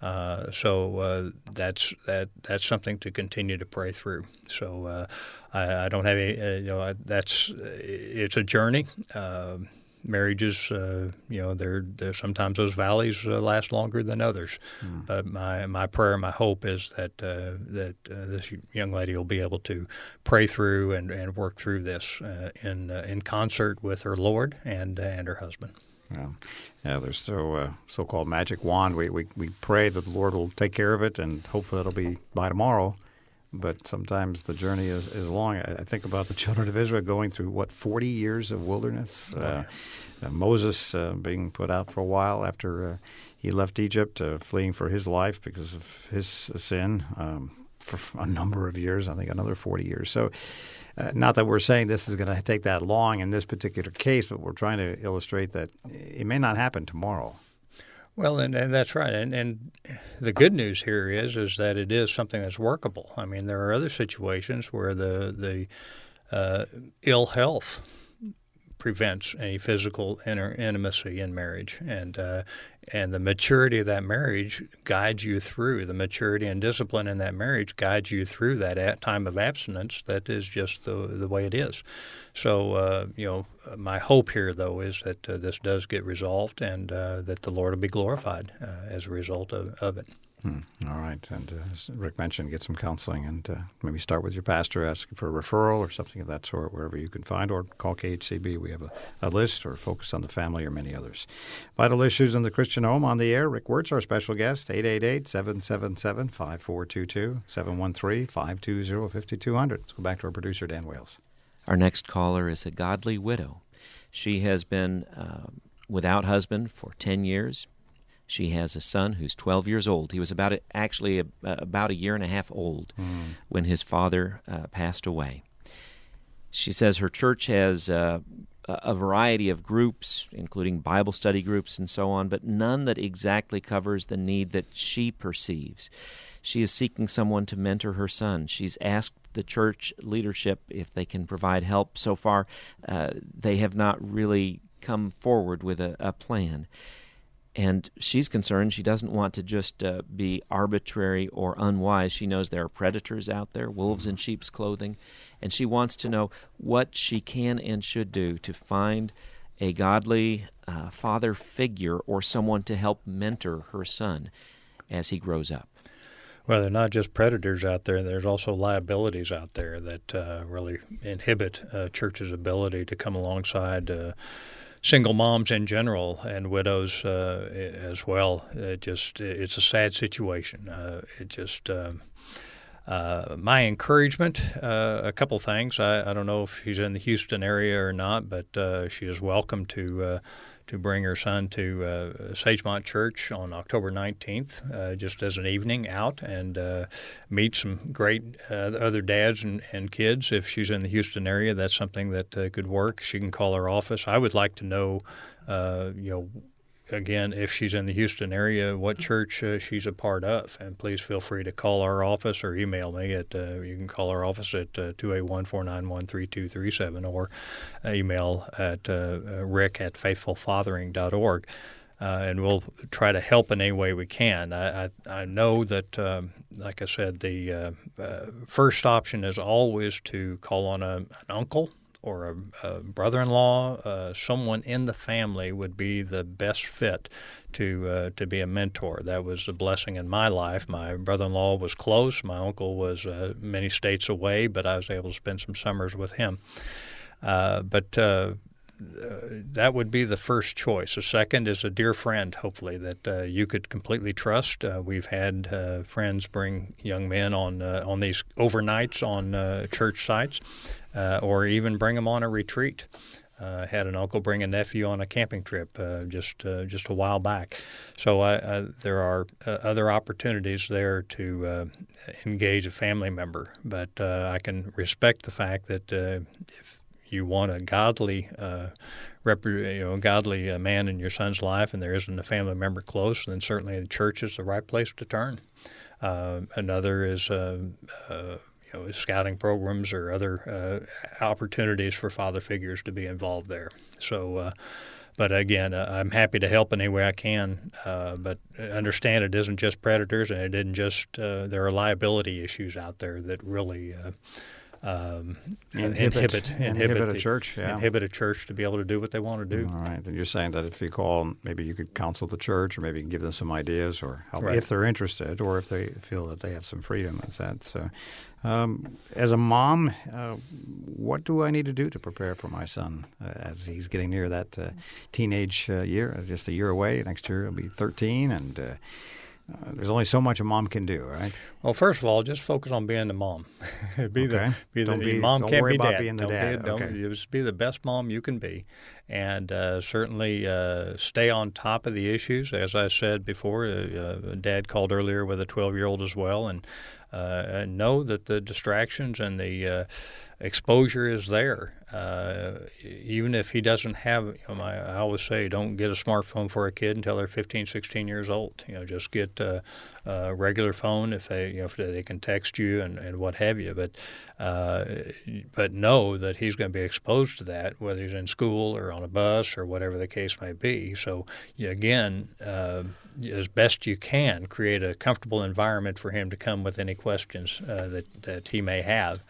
Uh, so uh, that's that that's something to continue to pray through. So uh, I, I, don't have any, uh, you know, that's it's a journey. Um, marriages, uh, you know, there sometimes those valleys last longer than others. Mm. But my my prayer, my hope is that that this young lady will be able to pray through and, and work through this in in concert with her Lord and and her husband. Yeah, yeah. There's so uh, so-called magic wand. We, we we pray that the Lord will take care of it, and hopefully it'll be by tomorrow. But sometimes the journey is, is long. I, I think about the children of Israel going through what 40 years of wilderness. Oh, uh, uh, Moses uh, being put out for a while after uh, he left Egypt, uh, fleeing for his life because of his sin. Um, for a number of years, I think another 40 years. So uh, not that we're saying this is going to take that long in this particular case, but we're trying to illustrate that it may not happen tomorrow. Well, and, and that's right. And, and the good news here is is that it is something that's workable. I mean, there are other situations where the the uh, ill health prevents any physical inter- intimacy in marriage, and uh, and the maturity of that marriage guides you through the maturity and discipline in that marriage guides you through that time of abstinence. That is just the the way it is. So uh, you know, my hope here though is that uh, this does get resolved, and uh, that the Lord will be glorified uh, as a result of, of it. Hmm. All right. And uh, as Rick mentioned, get some counseling and uh, maybe start with your pastor, ask for a referral or something of that sort, wherever you can find, or call KHCB. We have a, a list, or focus on the family, or many others. Vital Issues in the Christian Home on the air. Rick Wertz, our special guest, 888 777 5422 713 520 5200. Let's go back to our producer, Dan Wales. Our next caller is a godly widow. She has been uh, without husband for 10 years. She has a son who's 12 years old. He was about a, actually a, about a year and a half old mm. when his father uh, passed away. She says her church has uh, a variety of groups, including Bible study groups and so on, but none that exactly covers the need that she perceives. She is seeking someone to mentor her son. She's asked the church leadership if they can provide help. So far, uh, they have not really come forward with a, a plan. And she's concerned she doesn't want to just uh, be arbitrary or unwise. She knows there are predators out there, wolves in sheep's clothing, and she wants to know what she can and should do to find a godly uh, father figure or someone to help mentor her son as he grows up. Well, they're not just predators out there. There's also liabilities out there that uh, really inhibit uh, church's ability to come alongside uh, single moms in general and widows uh, as well. It just it's a sad situation. Uh, it just. Um, uh, my encouragement, uh, a couple things. I, I, don't know if she's in the Houston area or not, but uh, she is welcome to uh, to bring her son to uh, Sagemont Church on October 19th, uh, just as an evening out and uh, meet some great uh, other dads and, and, kids. If she's in the Houston area, that's something that uh, could work. She can call our office. I would like to know, uh, you know, again, if she's in the Houston area, what church uh, she's a part of. And please feel free to call our office or email me at, uh, you can call our office at uh, 281 491 3237 or email at uh, uh, rick at faithfulfathering.org. Uh, and we'll try to help in any way we can. I, I, I know that, um, like I said, the first option is always to call on a, an uncle or a, a brother-in-law, uh, someone in the family would be the best fit to uh, to be a mentor. That was a blessing in my life. My brother-in-law was close. My uncle was uh, many states away, but I was able to spend some summers with him. Uh, but uh, that would be the first choice. A second is a dear friend, hopefully, that uh, you could completely trust. Uh, we've had uh, friends bring young men on on these overnights on church sites uh, or even bring them on a retreat. Uh, had an uncle bring a nephew on a camping trip uh, just uh, just a while back. So there are uh, other opportunities there to uh, engage a family member, but uh, I can respect the fact that if you want a godly, rep- you know, godly man in your son's life, and there isn't a family member close, then certainly the church is the right place to turn. another is you know, scouting programs or other uh, opportunities for father figures to be involved there. So, uh, but again, uh, I'm happy to help any way I can. Uh, but understand it isn't just predators, and it isn't just uh, there are liability issues out there that really. Uh, um, inhibit, inhibit, inhibit, a church, yeah. inhibit a church to be able to do what they want to do. All right. And you're saying that if you call, maybe you could counsel the church, or maybe give them some ideas, or help right. if they're interested, or if they feel that they have some freedom. Is that so? Um, as a mom, uh, what do I need to do to prepare for my son uh, as he's getting near that uh, teenage uh, year? Just a year away. Next year he'll be 13, and uh, uh, there's only so much a mom can do, right? Well, first of all, just focus on being the mom. be okay. the be don't the be, mom don't can't worry be about dad. being the don't dad. Be, okay. Just be the best mom you can be, and uh, certainly uh, stay on top of the issues. As I said before, uh, Dad called earlier with a 12 year old as well, and uh, know that the distractions and the uh, exposure is there. Uh, even if he doesn't have, you know, my, I always say, don't get a smartphone for a kid until they're 15, 16 years old. You know, just get uh, a regular phone if they, you know, if they can text you and, and what have you. But uh, but know that he's going to be exposed to that, whether he's in school or on a bus or whatever the case may be. So again, uh, as best you can, create a comfortable environment for him to come with any questions uh, that that he may have.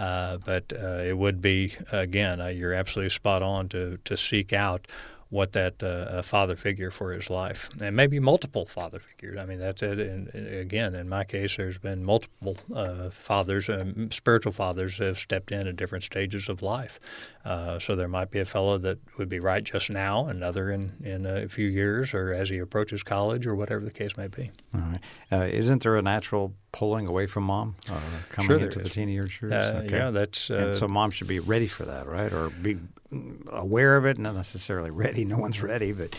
Uh, but uh, it would be again, uh, you're absolutely spot on to to seek out what that uh, father figure for his life, and maybe multiple father figures. I mean, that's it. And, and again, in my case, there's been multiple uh, fathers, um, spiritual fathers, have stepped in at different stages of life. So there might be a fellow that would be right just now, another in in a few years, or as he approaches college, or whatever the case may be. All right. Isn't there a natural pulling away from mom uh, coming sure into the teenage years? Uh, okay. Yeah, that's and so mom should be ready for that, right? Or be aware of it, not necessarily ready. No one's ready, but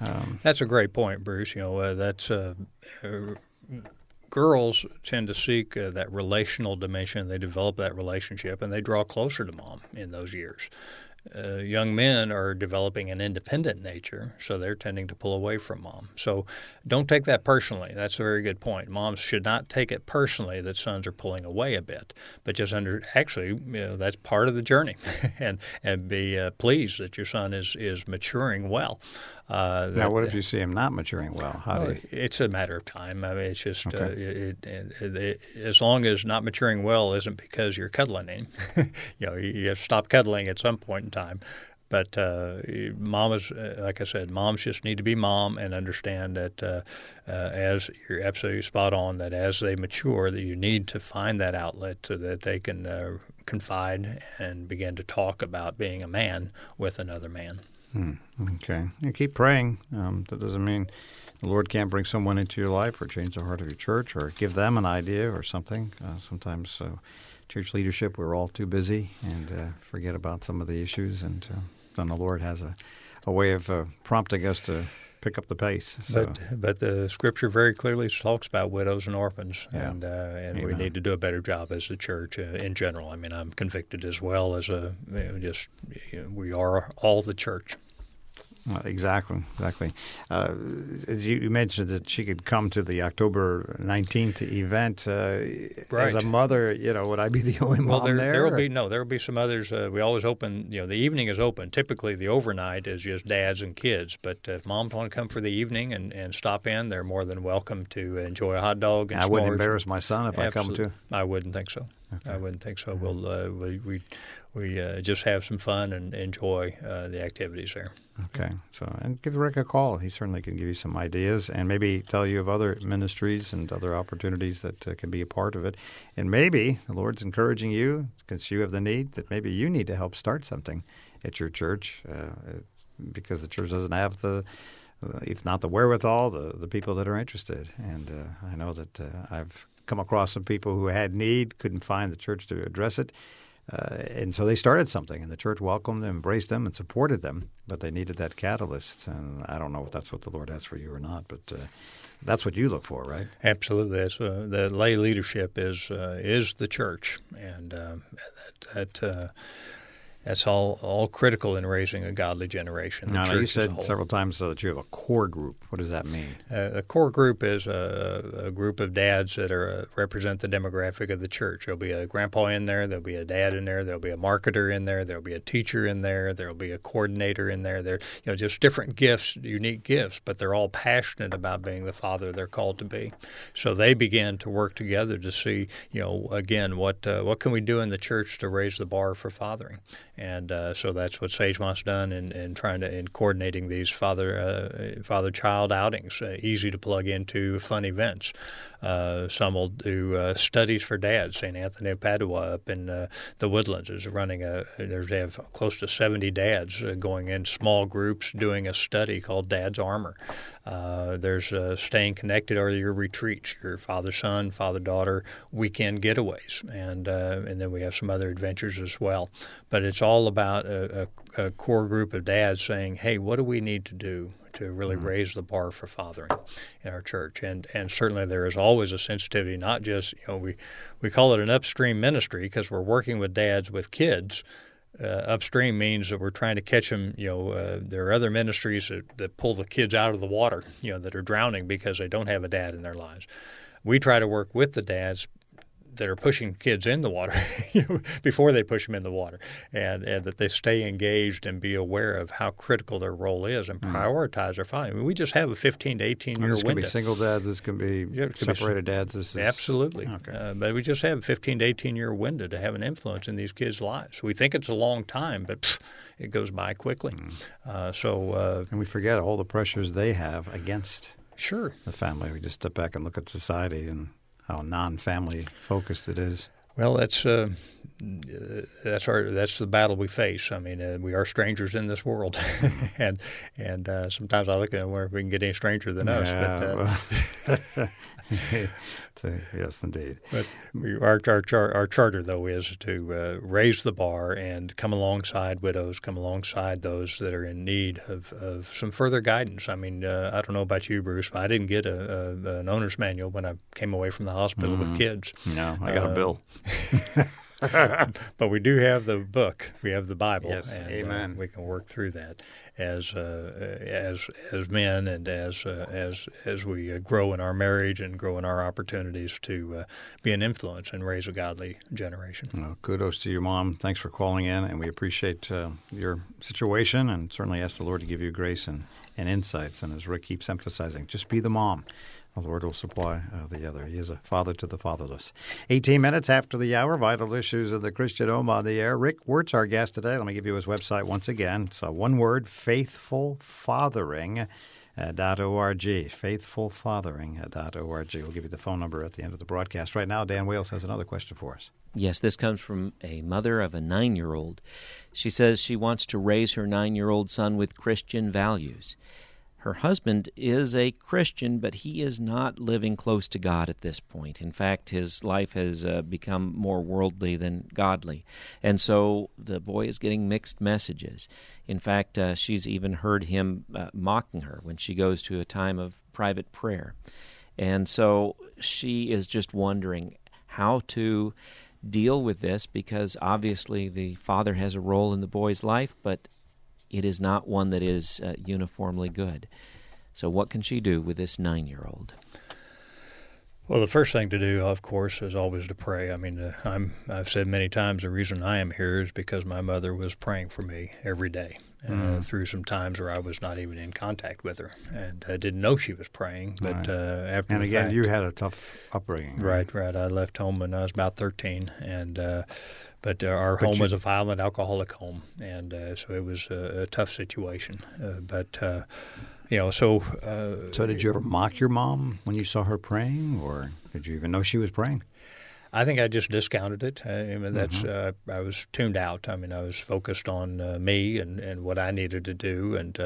um, that's a great point, Bruce. You know, uh, that's uh, uh, girls tend to seek uh, that relational dimension. They develop that relationship, and they draw closer to mom in those years. Uh, young men are developing an independent nature, so they're tending to pull away from mom. So don't take that personally. That's a very good point. Moms should not take it personally that sons are pulling away a bit, but just under actually, you know, that's part of the journey, and and be uh, pleased that your son is is maturing well. Uh, now, what if you see him not maturing well? How well, do you... It's a matter of time. I mean, it's just okay. uh, it, it, it, as long as not maturing well isn't because you're cuddling him. you know, you have to stop cuddling at some point in time. But uh, mamas, like I said, moms just need to be mom and understand that uh, uh, as you're absolutely spot on, that as they mature, that you need to find that outlet so that they can uh, confide and begin to talk about being a man with another man. Hmm. Okay. And keep praying. Um, that doesn't mean the Lord can't bring someone into your life or change the heart of your church or give them an idea or something. Uh, sometimes uh, church leadership, we're all too busy and uh, forget about some of the issues. And uh, then the Lord has a, a way of uh, prompting us to pick up the pace. So. But but the Scripture very clearly talks about widows and orphans, yeah. and uh, and we need to do a better job as a church uh, in general. I mean, I'm convicted as well as a you know, just you know, we are all the church. Exactly, exactly. Uh, as you, you, mentioned that she could come to the October nineteenth event. Uh, right. As a mother, you know, would I be the only mom well, there? there will be no. There will be some others. Uh, we always open. You know, the evening is open. Typically, the overnight is just dads and kids. But if moms want to come for the evening and, and stop in, they're more than welcome to enjoy a hot dog. And I s'mores. wouldn't embarrass my son if Absolutely. I come too. I wouldn't think so. Okay. I wouldn't think so. We'll uh, we we, we uh, just have some fun and enjoy uh, the activities there. Okay, so and give Rick a call. He certainly can give you some ideas and maybe tell you of other ministries and other opportunities that uh, can be a part of it. And maybe the Lord's encouraging you because you have the need that maybe you need to help start something at your church uh, because the church doesn't have the if not the wherewithal, the, the people that are interested. And uh, I know that uh, I've come across some people who had need, couldn't find the church to address it. uh, and so they started something, and the church welcomed them, embraced them, and supported them. But they needed that catalyst, and I don't know if that's what the Lord has for you or not, but uh, that's what you look for, right? Absolutely. That's, uh, the lay leadership is uh, is the church, and uh, that. that uh, that's all all critical in raising a godly generation. The now, you said several times that you have a core group. What does that mean? Uh, a core group is a, a, group of dads that are uh, represent the demographic of the church. There'll be a grandpa in there. There'll be a dad in there. There'll be a marketer in there. There'll be a teacher in there. There'll be a coordinator in there. They're you know just different gifts, unique gifts, but they're all passionate about being the father they're called to be. So they begin to work together to see you know again what uh, what can we do in the church to raise the bar for fathering and uh, so that's what Sagemont's done in, in trying to in coordinating these father uh, father child outings, uh, easy to plug into fun events. Uh, some will do uh, studies for dads. St. Anthony of Padua up in uh, the Woodlands is running a. There's they have close to 70 dads going in small groups doing a study called Dad's Armor. there's staying connected or your retreats, your father son, father daughter weekend getaways, and and then we have some other adventures as well. But it's all about a, a, a core group of dads saying, "Hey, what do we need to do to really mm-hmm. raise the bar for fathering in our church?" And and certainly there is always a sensitivity. Not just you know we we call it an upstream ministry because we're working with dads with kids. Uh, upstream means that we're trying to catch them. You know, uh, there are other ministries that, that pull the kids out of the water. You know, that are drowning because they don't have a dad in their lives. We try to work with the dads that are pushing kids in the water before they push them in the water, and, and that they stay engaged and be aware of how critical their role is and mm. prioritize their family. I mean, we just have a 15 to 18 year this window. This can be single dads. This can be yeah, separated be, dads. This is, absolutely. Okay. Uh, but we just have a 15 to 18 year window to have an influence in these kids' lives. We think it's a long time, but pff, it goes by quickly. Mm. Uh, so uh, and we forget all the pressures they have against. Sure. The family. We just step back and look at society and how non-family focused it is. Well, that's uh, that's our that's the battle we face. I mean, uh, we are strangers in this world, and and uh, sometimes I look at where we can get any stranger than yeah, us. But, uh, yes, indeed. But we, our, our, our charter, though, is to uh, raise the bar and come alongside widows, come alongside those that are in need of, of some further guidance. I mean, uh, I don't know about you, Bruce, but I didn't get a, a, an owner's manual when I came away from the hospital mm. with kids. No, I got a uh, bill. but we do have the book. We have the Bible. Yes, and, uh, amen. Uh, we can work through that as uh, as as men and as uh, as as we uh, grow in our marriage and grow in our opportunities to uh, be an influence and raise a godly generation. Well, kudos to your mom. Thanks for calling in, and we appreciate your situation, and certainly ask the Lord to give you grace and and insights. And as Rick keeps emphasizing, just be the mom. The Lord will supply uh, the other. He is a father to the fatherless. 18 minutes after the hour, vital issues of the Christian home on the air. Rick Wertz, our guest today. Let me give you his website once again. It's one word, faithfulfathering. Uh, .org, faithfulfathering.org. We'll give you the phone number at the end of the broadcast. Right now, Dan Wales has another question for us. Yes, this comes from a mother of a nine year old. She says she wants to raise her nine year old son with Christian values. Her husband is a Christian, but he is not living close to God at this point. In fact, his life has uh, become more worldly than godly. And so the boy is getting mixed messages. In fact, uh, she's even heard him uh, mocking her when she goes to a time of private prayer. And so she is just wondering how to deal with this because obviously the father has a role in the boy's life, but it is not one that is uh, uniformly good. So, what can she do with this nine year old? Well, the first thing to do, of course, is always to pray. I mean, uh, I'm, I've said many times the reason I am here is because my mother was praying for me every day uh, mm. through some times where I was not even in contact with her, and I didn't know she was praying. But right. uh, after and again, fact, you had a tough upbringing, right? Right. right. I left home when I was about thirteen, and uh, but uh, our but home you, was a violent alcoholic home, and uh, so it was a, a tough situation. Uh, but uh, you know, so uh, so did you ever mock your mom when you saw her praying, or did you even know she was praying? I think I just discounted it. I mean, that's mm-hmm. I was tuned out. I mean, I was focused on me and, and what I needed to do, and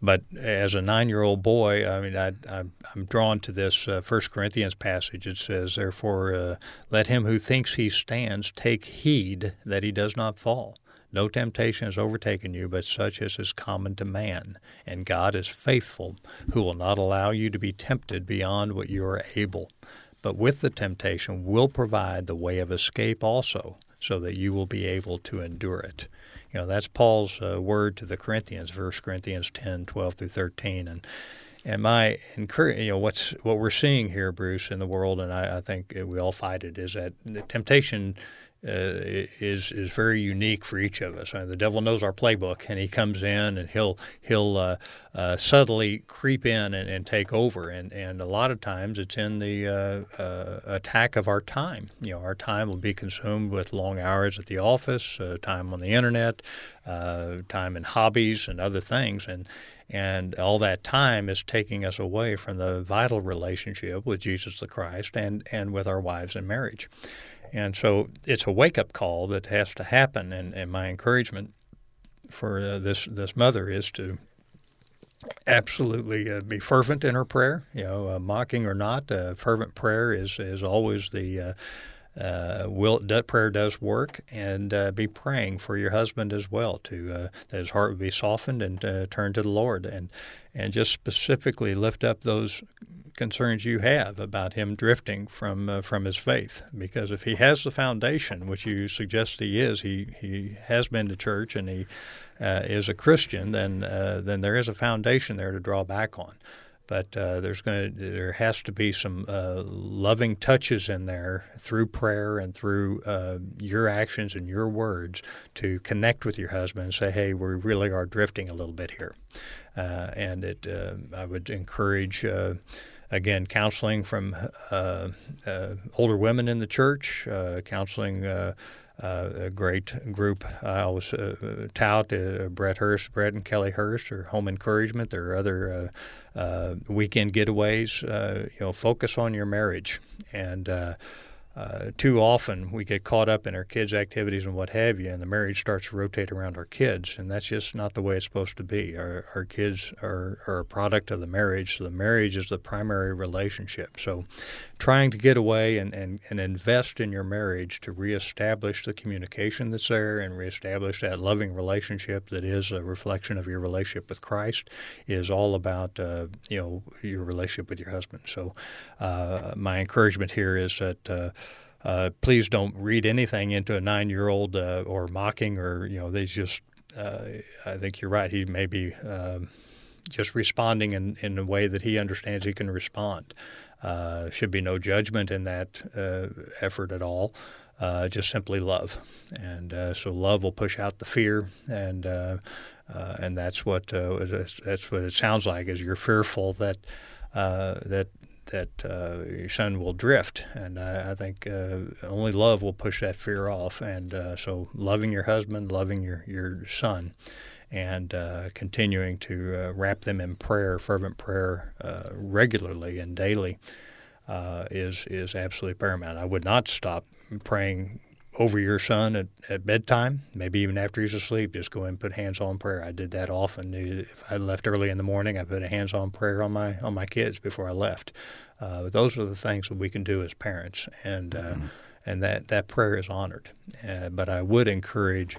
But as a nine-year-old boy, I mean, I, am drawn to this uh, First Corinthians passage. It says, "Therefore, uh, let him who thinks he stands take heed that he does not fall." No temptation has overtaken you, but such as is common to man. And God is faithful, who will not allow you to be tempted beyond what you are able. But with the temptation will provide the way of escape also, so that you will be able to endure it. You know, that's Paul's uh, word to the Corinthians, 1 Corinthians 10, 12 through 13. And and my encourage, you know, what's what we're seeing here, Bruce, in the world, and I, I think we all fight it, is that the temptation is is very unique for each of us. Uh, the devil knows our playbook, and he comes in and he'll he'll uh, uh, subtly creep in and, and, take over. And, and a lot of times it's in the uh, uh, attack of our time. You know, our time will be consumed with long hours at the office, time on the internet, time in hobbies and other things, and and all that time is taking us away from the vital relationship with Jesus the Christ and and with our wives in marriage. And so it's a wake up call that has to happen. And, and my encouragement for uh, this this mother is to absolutely uh, be fervent in her prayer. You know, uh, mocking or not, uh, fervent prayer is is always the uh, will that prayer does work, and uh, be praying for your husband as well to uh, that his heart would be softened and uh, turn to the Lord, and and just specifically lift up those concerns you have about him drifting from uh, from his faith. Because if he has the foundation, which you suggest he is, he he has been to church and he uh, is a Christian, then uh, then there is a foundation there to draw back on. But uh, there's going to there has to be some uh, loving touches in there through prayer and through uh, your actions and your words to connect with your husband and say, "Hey, we really are drifting a little bit here." and it, I would encourage again, counseling from uh, uh, older women in the church, uh, counseling. Uh, uh, a great group. I always uh, tout Brett Hurst, Brett and Kelly Hurst, or Home Encouragement. There are other weekend getaways. you know, focus on your marriage and uh, too often we get caught up in our kids' activities and what have you, and the marriage starts to rotate around our kids, and that's just not the way it's supposed to be. Our, our kids are, are a product of the marriage, so the marriage is the primary relationship. So, trying to get away and, and, and invest in your marriage to reestablish the communication that's there and reestablish that loving relationship that is a reflection of your relationship with Christ is all about uh, you know your relationship with your husband. So, uh, my encouragement here is that. Uh, uh, please don't read anything into a nine-year-old uh, or mocking or you know they just. Uh, I think you're right. He may be um, just responding in, in a way that he understands he can respond. Uh, should be no judgment in that uh, effort at all. Uh, just simply love, and so love will push out the fear, and and that's what that's what it sounds like. Is you're fearful that that that uh, your son will drift, and I, I think uh, only love will push that fear off. And uh, so, loving your husband, loving your your son, and uh, continuing to uh, wrap them in prayer, fervent prayer, uh, regularly and daily, is is absolutely paramount. I would not stop praying over your son at, at bedtime, maybe even after he's asleep, just go and put hands on prayer. I did that often. If I left early in the morning, I put a hands on prayer on my on my kids before I left. Uh, but those are the things that we can do as parents, and uh, mm-hmm. and that that prayer is honored. Uh, but I would encourage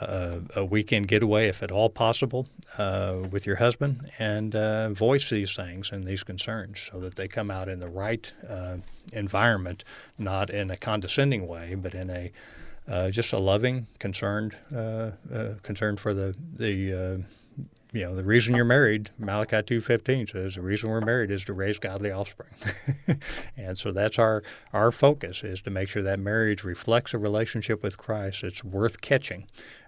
uh, a weekend getaway, if at all possible, uh, with your husband and uh, voice these things and these concerns so that they come out in the right uh, environment, not in a condescending way, but in a uh, just a loving, concerned, uh, concern for the the you know the reason you're married malachi 2.15 says the reason we're married is to raise godly offspring. And so that's our our focus is to make sure that marriage reflects a relationship with christ it's worth catching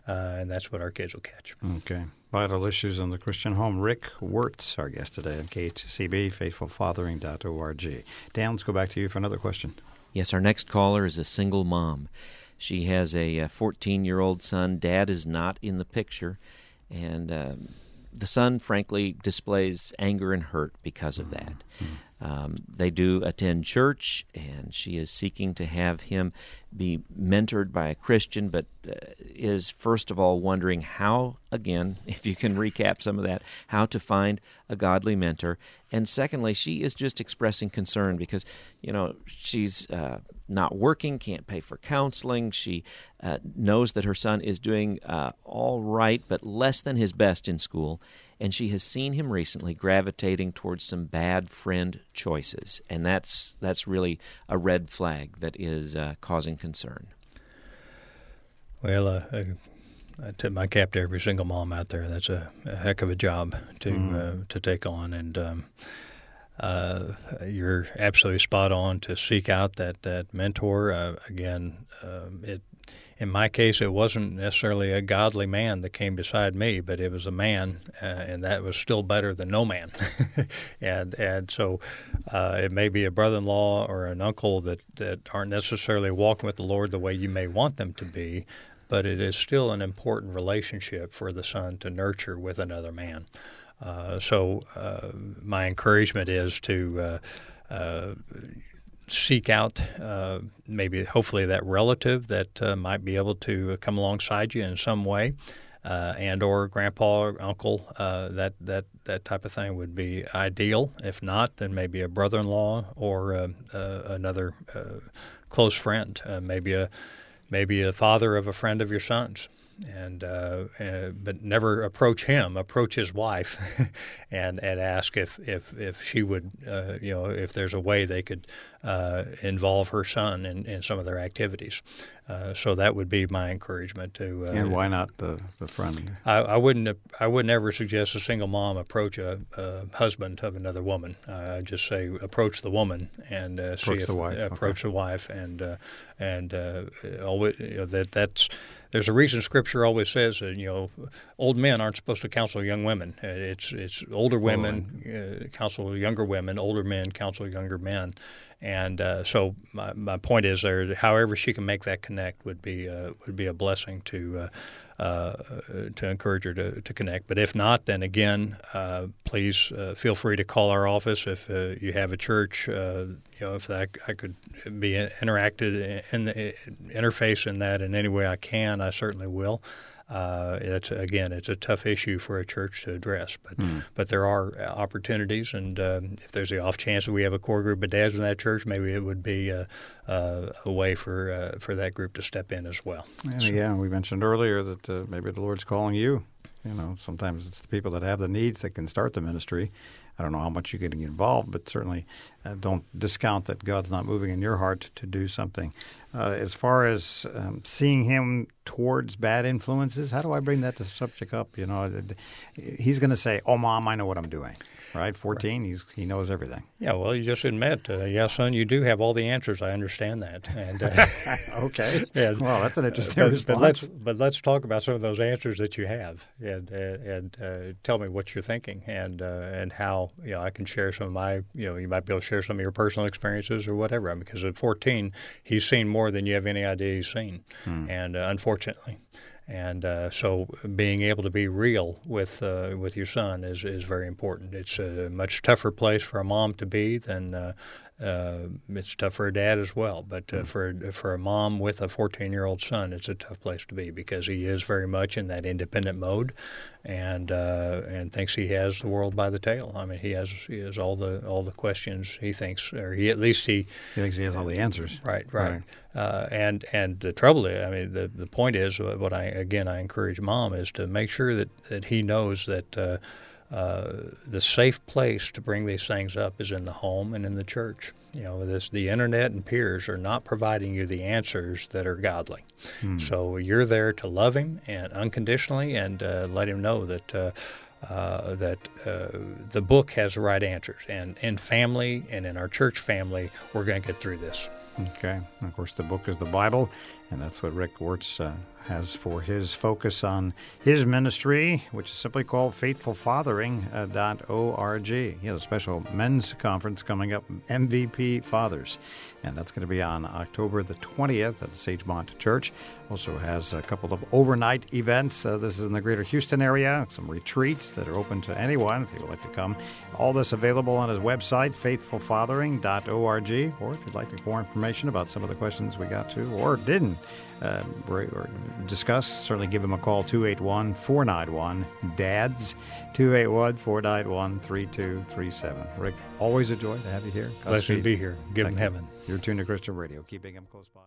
uh, and that's what our kids will catch. Okay. Vital issues in the christian home. Rick wertz our guest today on khcb faithfulfathering.org dan let's go back to you for another question. Yes our next caller is a single mom. She has a 14 year old son. Dad is not in the picture. And um, the son, frankly, displays anger and hurt because of that. Um, they do attend church, and she is seeking to have him be mentored by a Christian, but uh, is first of all wondering how again, if you can recap some of that, how to find a godly mentor. And secondly, she is just expressing concern because, you know, she's uh, not working, can't pay for counseling. She uh, knows that her son is doing uh, all right, but less than his best in school. And she has seen him recently gravitating towards some bad friend choices. And that's, that's really a red flag that is uh, causing concern. Well, uh, I tip my cap to every single mom out there. That's a, a heck of a job to mm. uh, to take on, and um, uh, you're absolutely spot on to seek out that that mentor. Uh, again, um, it in my case, it wasn't necessarily a godly man that came beside me, but it was a man, uh, and that was still better than no man. and and so, uh, it may be a brother-in-law or an uncle that that aren't necessarily walking with the Lord the way you may want them to be, but it is still an important relationship for the son to nurture with another man. Uh, so uh, my encouragement is to uh, uh seek out uh, maybe hopefully that relative that uh, might be able to come alongside you in some way. and or grandpa or uncle that that that type of thing would be ideal. If not, then maybe a brother-in-law or another close friend, maybe a maybe a father of a friend of your son's and uh, uh, but never approach him. Approach his wife, and and ask if if if she would uh, you know if there's a way they could uh, involve her son in, in some of their activities. Uh, so that would be my encouragement to. Uh, and why not the, the friend? I, I, wouldn't. I wouldn't ever suggest a single mom approach a, a husband of another woman. I just say approach the woman and approach see if the wife. approach okay. the wife and and always you know, that that's there's a reason Scripture always says that you know old men aren't supposed to counsel young women. Uh, it's it's older women uh, counsel younger women, older men counsel younger men, and uh, so my, my point is there. However, she can make that connect would be uh, would be a blessing to. Uh, uh, to encourage her to, to connect. But if not, then again, uh, please uh, feel free to call our office if you have a church. Uh you know, if that, I could be interacted in the interface in that in any way I can, I certainly will. Uh, it's again, it's a tough issue for a church to address, but mm. but there are opportunities, and um, if there's the off chance that we have a core group of dads in that church, maybe it would be a, a, a way for uh, for that group to step in as well. And so, yeah, we mentioned earlier that uh, maybe the Lord's calling you. You know, sometimes it's the people that have the needs that can start the ministry. I don't know how much you're getting involved, but certainly uh, don't discount that God's not moving in your heart to do something. Uh, as far as um, seeing him towards bad influences, how do I bring that to subject up? You know, he's going to say, "Oh, mom, I know what I'm doing." Right, fourteen, right. he's he knows everything. Yeah, well, you just admit, uh, yeah, son, you do have all the answers. I understand that. And uh, okay, and, well, that's an interesting but, response. But let's but let's talk about some of those answers that you have, and and, and uh, tell me what you're thinking, and uh, and how you know I can share some of my you know you might be able to share some of your personal experiences or whatever. Because at 14, he's seen more than you have any idea you've seen, hmm. and uh, unfortunately. And uh, so, being able to be real with uh, with your son is, is very important. It's a much tougher place for a mom to be than uh, uh, it's tough for a dad as well, but uh, mm. for for a mom with a 14 year old son, it's a tough place to be because he is very much in that independent mode, and uh, and thinks he has the world by the tail. I mean, he has he has all the all the questions he thinks, or he at least he he thinks he has all the answers. Right, right. right. Uh, and and the trouble is, I mean, the the point is, what I again I encourage mom is to make sure that that he knows that uh, the safe place to bring these things up is in the home and in the church. You know, this the internet and peers are not providing you the answers that are godly. Hmm. So you're there to love him and unconditionally and uh, let him know that. Uh, uh, that uh, the book has the right answers. And in family and in our church family, we're going to get through this. Okay. And of course, the book is the Bible, and that's what Rick Wertz uh, has for his focus on his ministry, which is simply called faithfulfathering.org. He has a special men's conference coming up, MVP Fathers, and that's going to be on October the 20th at the Sagemont Church. Also has a couple of overnight events. Uh, this is in the greater Houston area, some retreats that are open to anyone if you would like to come. All this available on his website, faithfulfathering.org, or if you'd like more information about some of the questions we got to or didn't uh, or, discuss, certainly give him a call 281 491 DADS 281 491 3237. Rick, always a joy to have you here. Blessed to be here. Give him heaven. You're tuned to Christian Radio, keeping him close by.